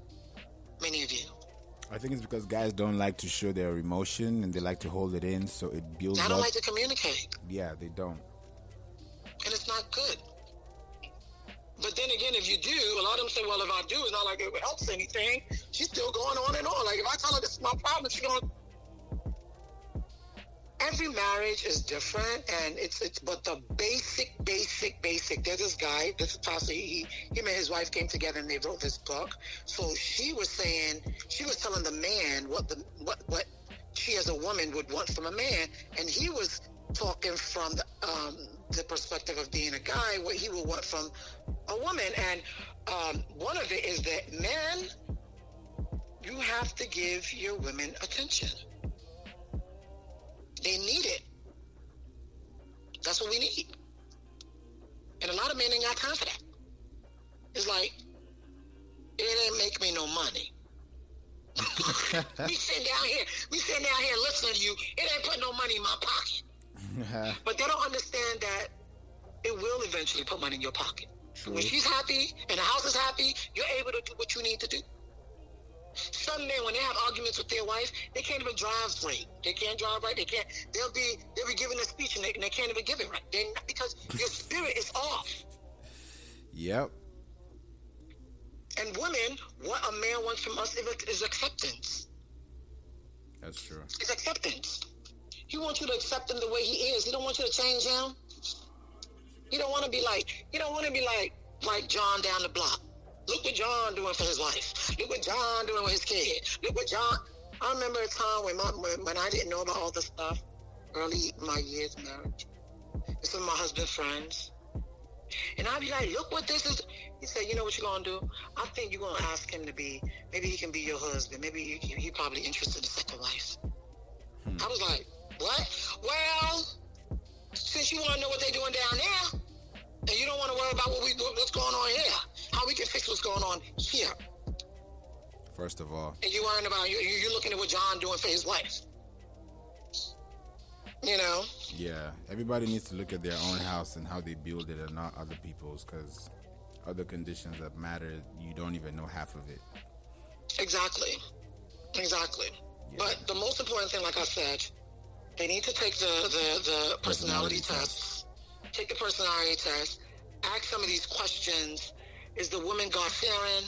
Many of you. I think it's because guys don't like to show their emotion and they like to hold it in, so it builds I don't up. like to communicate. yeah, they don't. and it's not good. But then again, if you do, a lot of them say, "Well, if I do, it's not like it helps anything." She's still going on and on. Like if I tell her this is my problem, she's going. Every marriage is different, and it's it's. But the basic, basic, basic. There's this guy. This is Pastor. He, him and his wife came together and they wrote this book. So she was saying, she was telling the man what the what what she as a woman would want from a man, and he was talking from the, um, the perspective of being a guy, what he would want from a woman. And um, one of it is that men, you have to give your women attention. They need it. That's what we need. And a lot of men ain't got time for that. It's like, it ain't make me no money. *laughs* we sitting down here, we sitting down here listening to you. It ain't put no money in my pocket. *laughs* But they don't understand that it will eventually put money in your pocket. When she's happy and the house is happy, you're able to do what you need to do. Some men, when they have arguments with their wife, they can't even drive right. They can't drive right. They can't. They'll be they'll be giving a speech and they, and they can't even give it right. They not, because your spirit is off. Yep. And women, what a man wants from us is, is acceptance. That's true. It's acceptance. He wants you to accept him the way he is. He don't want you to change him. He don't want to be like. He don't want to be like like John down the block. Look what John doing for his wife. Look what John doing with his kid. Look what John. I remember a time when my when, when I didn't know about all this stuff early in my years of marriage. And some of my husband's friends. And I'd be like, look what this is. He said, you know what you're going to do? I think you're going to ask him to be, maybe he can be your husband. Maybe he, he, he probably interested in a second wife. Hmm. I was like, what? Well, since you want to know what they're doing down there, and you don't want to worry about what we what's going on here, how we can fix what's going on here, First of all, and you worrying about you You're looking at what John doing for his wife. You know, yeah, everybody needs to look at their own house and how they build it and not other people's because other conditions that matter, you don't even know half of it. exactly, exactly. But the most important thing, like I said, they need to take the the, the personality, Personality test. Take the personality test. Ask some of these questions. Is the woman God fearing?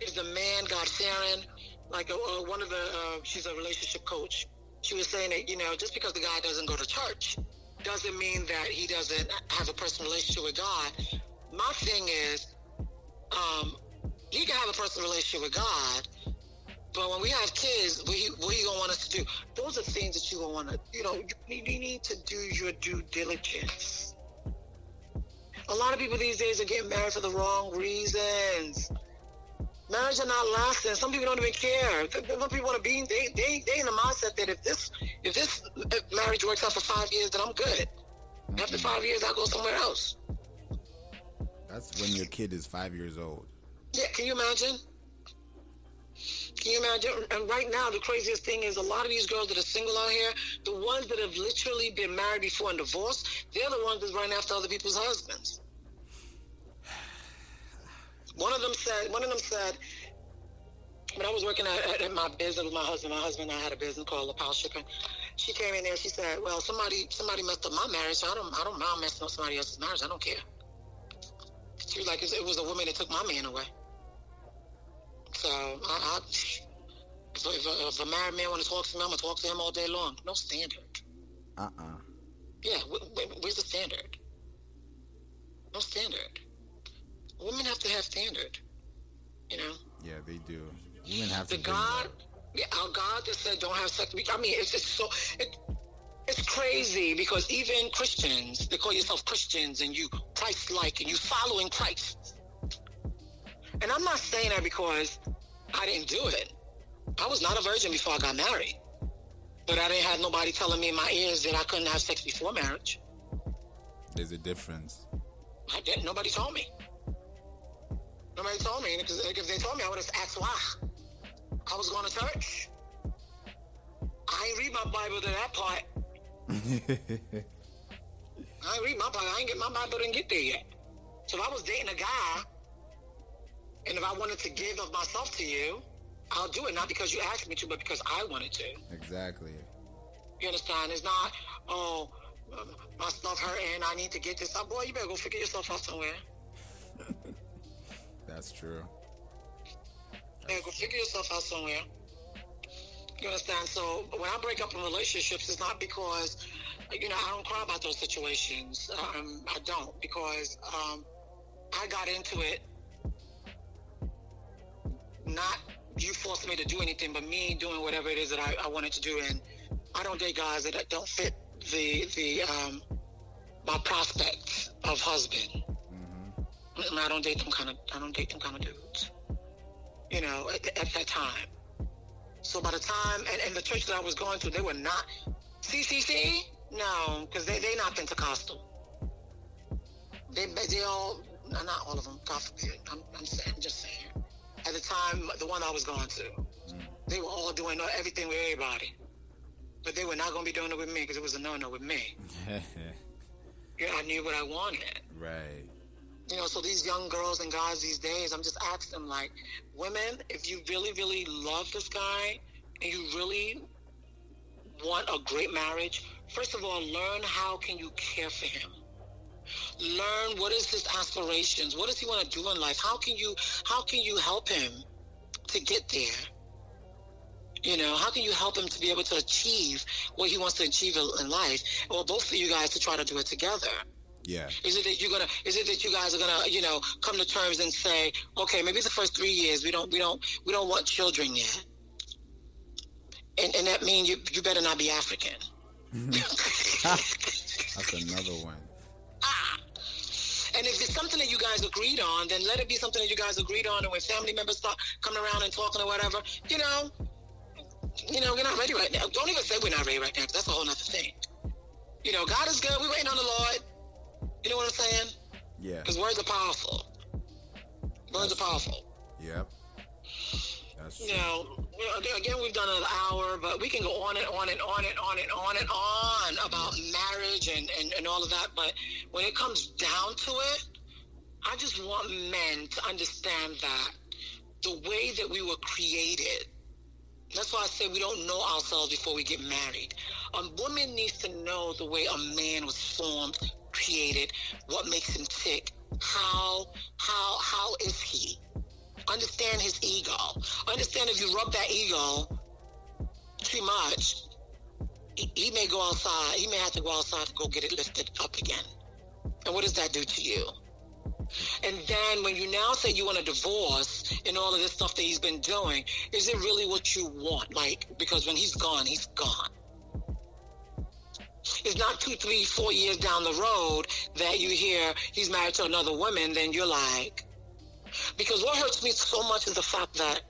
Is the man God fearing? Like uh, uh, one of the, uh, she's a relationship coach. She was saying that you know just because the guy doesn't go to church doesn't mean that he doesn't have a personal relationship with God. My thing is, um, he can have a personal relationship with God, but when we have kids, what what he gonna want us to do? Those are things that you gonna want to, you know, you, you need to do your due diligence. A lot of people these days are getting married for the wrong reasons. Marriage are not lasting. Some people don't even care. Some people want to be. They they they in the mindset that if this if this uh, marriage works out for five years, then I'm good. After five years, I'll go somewhere else. That's when your kid is five years old. Yeah, can you imagine? Can you imagine? And right now, the craziest thing is a lot of these girls that are single out here, the ones that have literally been married before and divorced, they're the ones that's running after other people's husbands. One of them said, one of them said, when I was working at, at, my business with my husband, my husband and I had a business called Lapal Shipping. She came in there. She said, "Well, somebody somebody messed up my marriage. So I don't I don't mind messing up somebody else's marriage. I don't care." She was like, "It was a woman that took my man away." So I, I if, if, if, a married man want to talk to me, I'm gonna talk to him all day long. No standard. Uh uh-uh. uh Yeah, where's the standard? No standard. Women have to have standard. You know. Yeah, they do. Women have the to. God, yeah, our God that said don't have sex. I mean, it's just so. It, it's crazy because even Christians, they call yourself Christians and you Christ-like and you following Christ. And I'm not saying that because I didn't do it. I was not a virgin before I got married. But I didn't have nobody telling me in my ears that I couldn't have sex before marriage. There's a difference. I didn't. Nobody told me. Nobody told me. Because if they told me, I would have asked why. I was going to church. I ain't read my Bible to that part. *laughs* I ain't read my Bible. I ain't get my Bible didn't get there yet. So if I was dating a guy, and if I wanted to give of myself to you, I'll do it not because you asked me to, but because I wanted to. Exactly. You understand? It's not, oh, my stuff hurting. I need to get this. Oh, boy, you better go figure yourself out somewhere. *laughs* That's true. Yeah, go figure yourself out somewhere. You understand? So when I break up in relationships, it's not because, you know, I don't cry about those situations. Um, I don't because um, I got into it. Not you forced me to do anything, but me doing whatever it is that I, I wanted to do. And I don't date guys that don't fit the the um, my prospects of husband. Mm-hmm. I don't date them kind of I don't date them kind of dudes you know, at, at that time. So by the time, and, and, the church that I was going to, they were not CCC. No, because they they not Pentecostal. They they all not all of them. God forbid. I'm, I'm saying, just saying. At the time, the one I was going to, they were all doing everything with everybody, but they were not going to be doing it with me because it was a no no with me. *laughs* yeah, I knew what I wanted. Right you know, so these young girls and guys these days, I'm just asking them, like, women, if you really, really love this guy and you really want a great marriage, first of all, learn how can you care for him. Learn what is his aspirations. What does he want to do in life? How can you how can you help him to get there? You know, how can you help him to be able to achieve what he wants to achieve in life? Or both of you guys to try to do it together. Yeah. Is it that you're gonna? Is it that you guys are gonna, you know, come to terms and say, okay, maybe the first three years we don't, we don't, we don't want children yet, and and that means you you better not be African. Mm-hmm. *laughs* That's another one. Ah. And if it's something that you guys agreed on, then let it be something that you guys agreed on. And when family members start coming around and talking or whatever, you know, you know, we're not ready right now. Don't even say we're not ready right now, because that's a whole other thing. You know, God is good. We're waiting on the Lord. You know what I'm saying? Yeah. Because words are powerful. Words That's are powerful. Yep. That's true. You know, again, we've done another hour, but we can go on and on and on and on and on and on about marriage and, and, and all of that. But when it comes down to it, I just want men to understand that the way that we were created, that's why I say we don't know ourselves before we get married. A woman needs to know the way a man was formed created, what makes him tick, how how how is he? Understand his ego. Understand if you rub that ego too much, he, he may go outside. He may have to go outside to go get it lifted up again. And what does that do to you? And then when you now say you want a divorce and all of this stuff that he's been doing, is it really what you want? Like, because when he's gone, he's gone. It's not two, three, four years down the road that you hear he's married to another woman, then you're like, because what hurts me so much is the fact that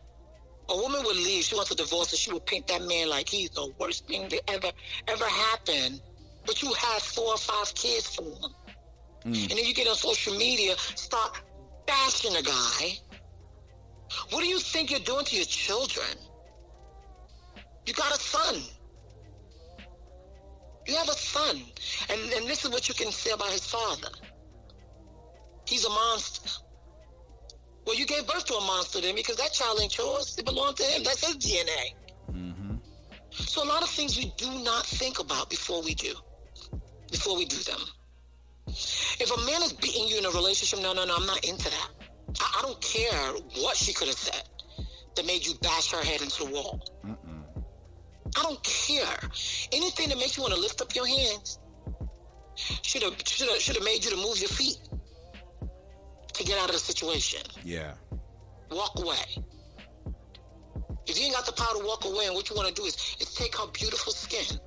a woman would leave, she wants a divorce, and she would paint that man like he's the worst thing that ever, ever happened. But you have four or five kids for him. Mm. And then you get on social media, start bashing a guy. What do you think you're doing to your children? You got a son. You have a son. And, and this is what you can say about his father. He's a monster. Well, you gave birth to a monster then because that child ain't yours. It belonged to him. That's his DNA. Mm-hmm. So a lot of things we do not think about before we do, before we do them. If a man is beating you in a relationship, no, no, no, I'm not into that. I, I don't care what she could have said that made you bash her head into the wall. Mm-mm. I don't care. Anything that makes you want to lift up your hands should have should have should have made you to move your feet to get out of the situation. Yeah. Walk away. If you ain't got the power to walk away, and what you want to do is, is take her beautiful skin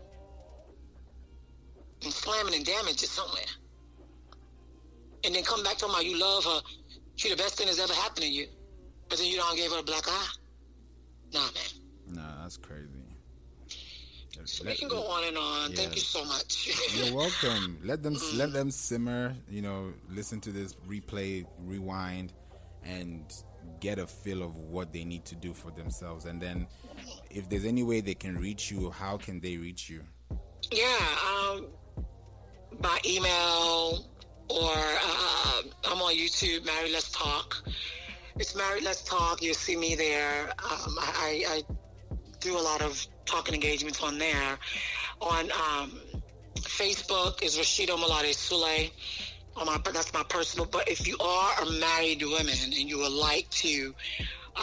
and slam it and damage it somewhere. And then come back to her, you love her. She the best thing that's ever happened to you. But then you don't give her a black eye. Nah, man. Nah, that's crazy. So we can go on and on. Thank you so much. *laughs* You're welcome. Let them mm. let them simmer. You know, listen to this replay, rewind, and get a feel of what they need to do for themselves. And then, if there's any way they can reach you, how can they reach you? Yeah, um, by email or uh, I'm on YouTube. Married Let's Talk. It's Married Let's Talk. You'll see me there. Um, I, I do a lot of talking engagements on there. On um, Facebook is Rasheeda Malade Sule. On my, that's my personal. But if you are a married woman and you would like to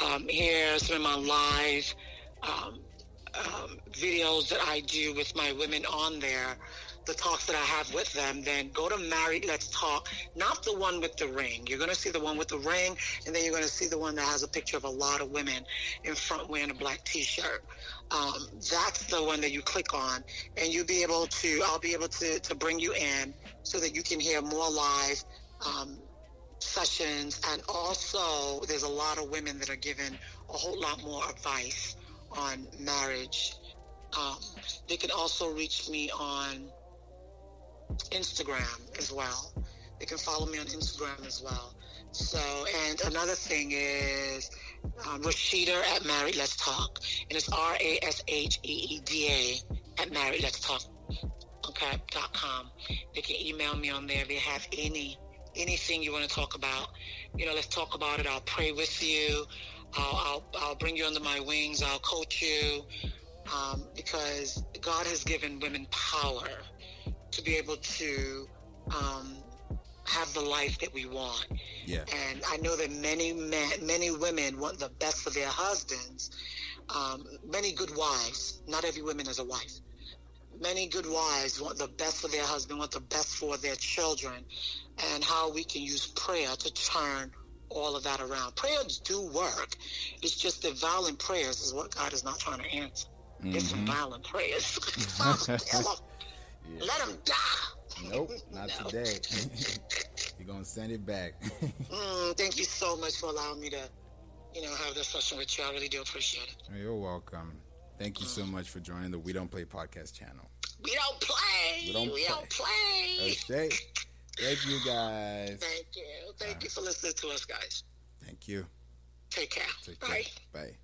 um, hear some of my live um, um videos that I do with my women on there, the talks that I have with them, then go to Married Let's Talk, not the one with the ring. You're going to see the one with the ring, and then you're going to see the one that has a picture of a lot of women in front wearing a black t-shirt. Um, that's the one that you click on, and you'll be able to, I'll be able to, to bring you in so that you can hear more live um, sessions. And also, there's a lot of women that are given a whole lot more advice on marriage. Um, they can also reach me on Instagram as well. They can follow me on Instagram as well. So, and another thing is um, Rasheeda at Married Let's Talk, and it's R A S H E E D A at Married Let's Talk. Okay, dot com. They can email me on there if they have any anything you want to talk about. You know, let's talk about it. I'll pray with you. I'll I'll, I'll bring you under my wings. I'll coach you um, because God has given women power to be able to um, have the life that we want. Yeah. And I know that many men, many women want the best for their husbands. Um, many good wives. Not every woman is a wife. Many good wives want the best for their husband, want the best for their children, and how we can use prayer to turn all of that around. Prayers do work. It's just that violent prayers is what God is not trying to answer. Mm-hmm. It's violent prayers. *laughs* *laughs* Yeah. Let him die. Nope, *laughs* not no. today. *laughs* You're gonna send it back. *laughs* mm, thank you so much for allowing me to, you know, have this session with you. I really do appreciate it. You're welcome. Thank you mm. so much for joining the We Don't Play podcast channel. We don't play. We don't we play. Don't play. Okay. Thank you guys. Thank you. Thank you for listening to us, guys. Thank you. Take care. Take Bye. Care. Bye.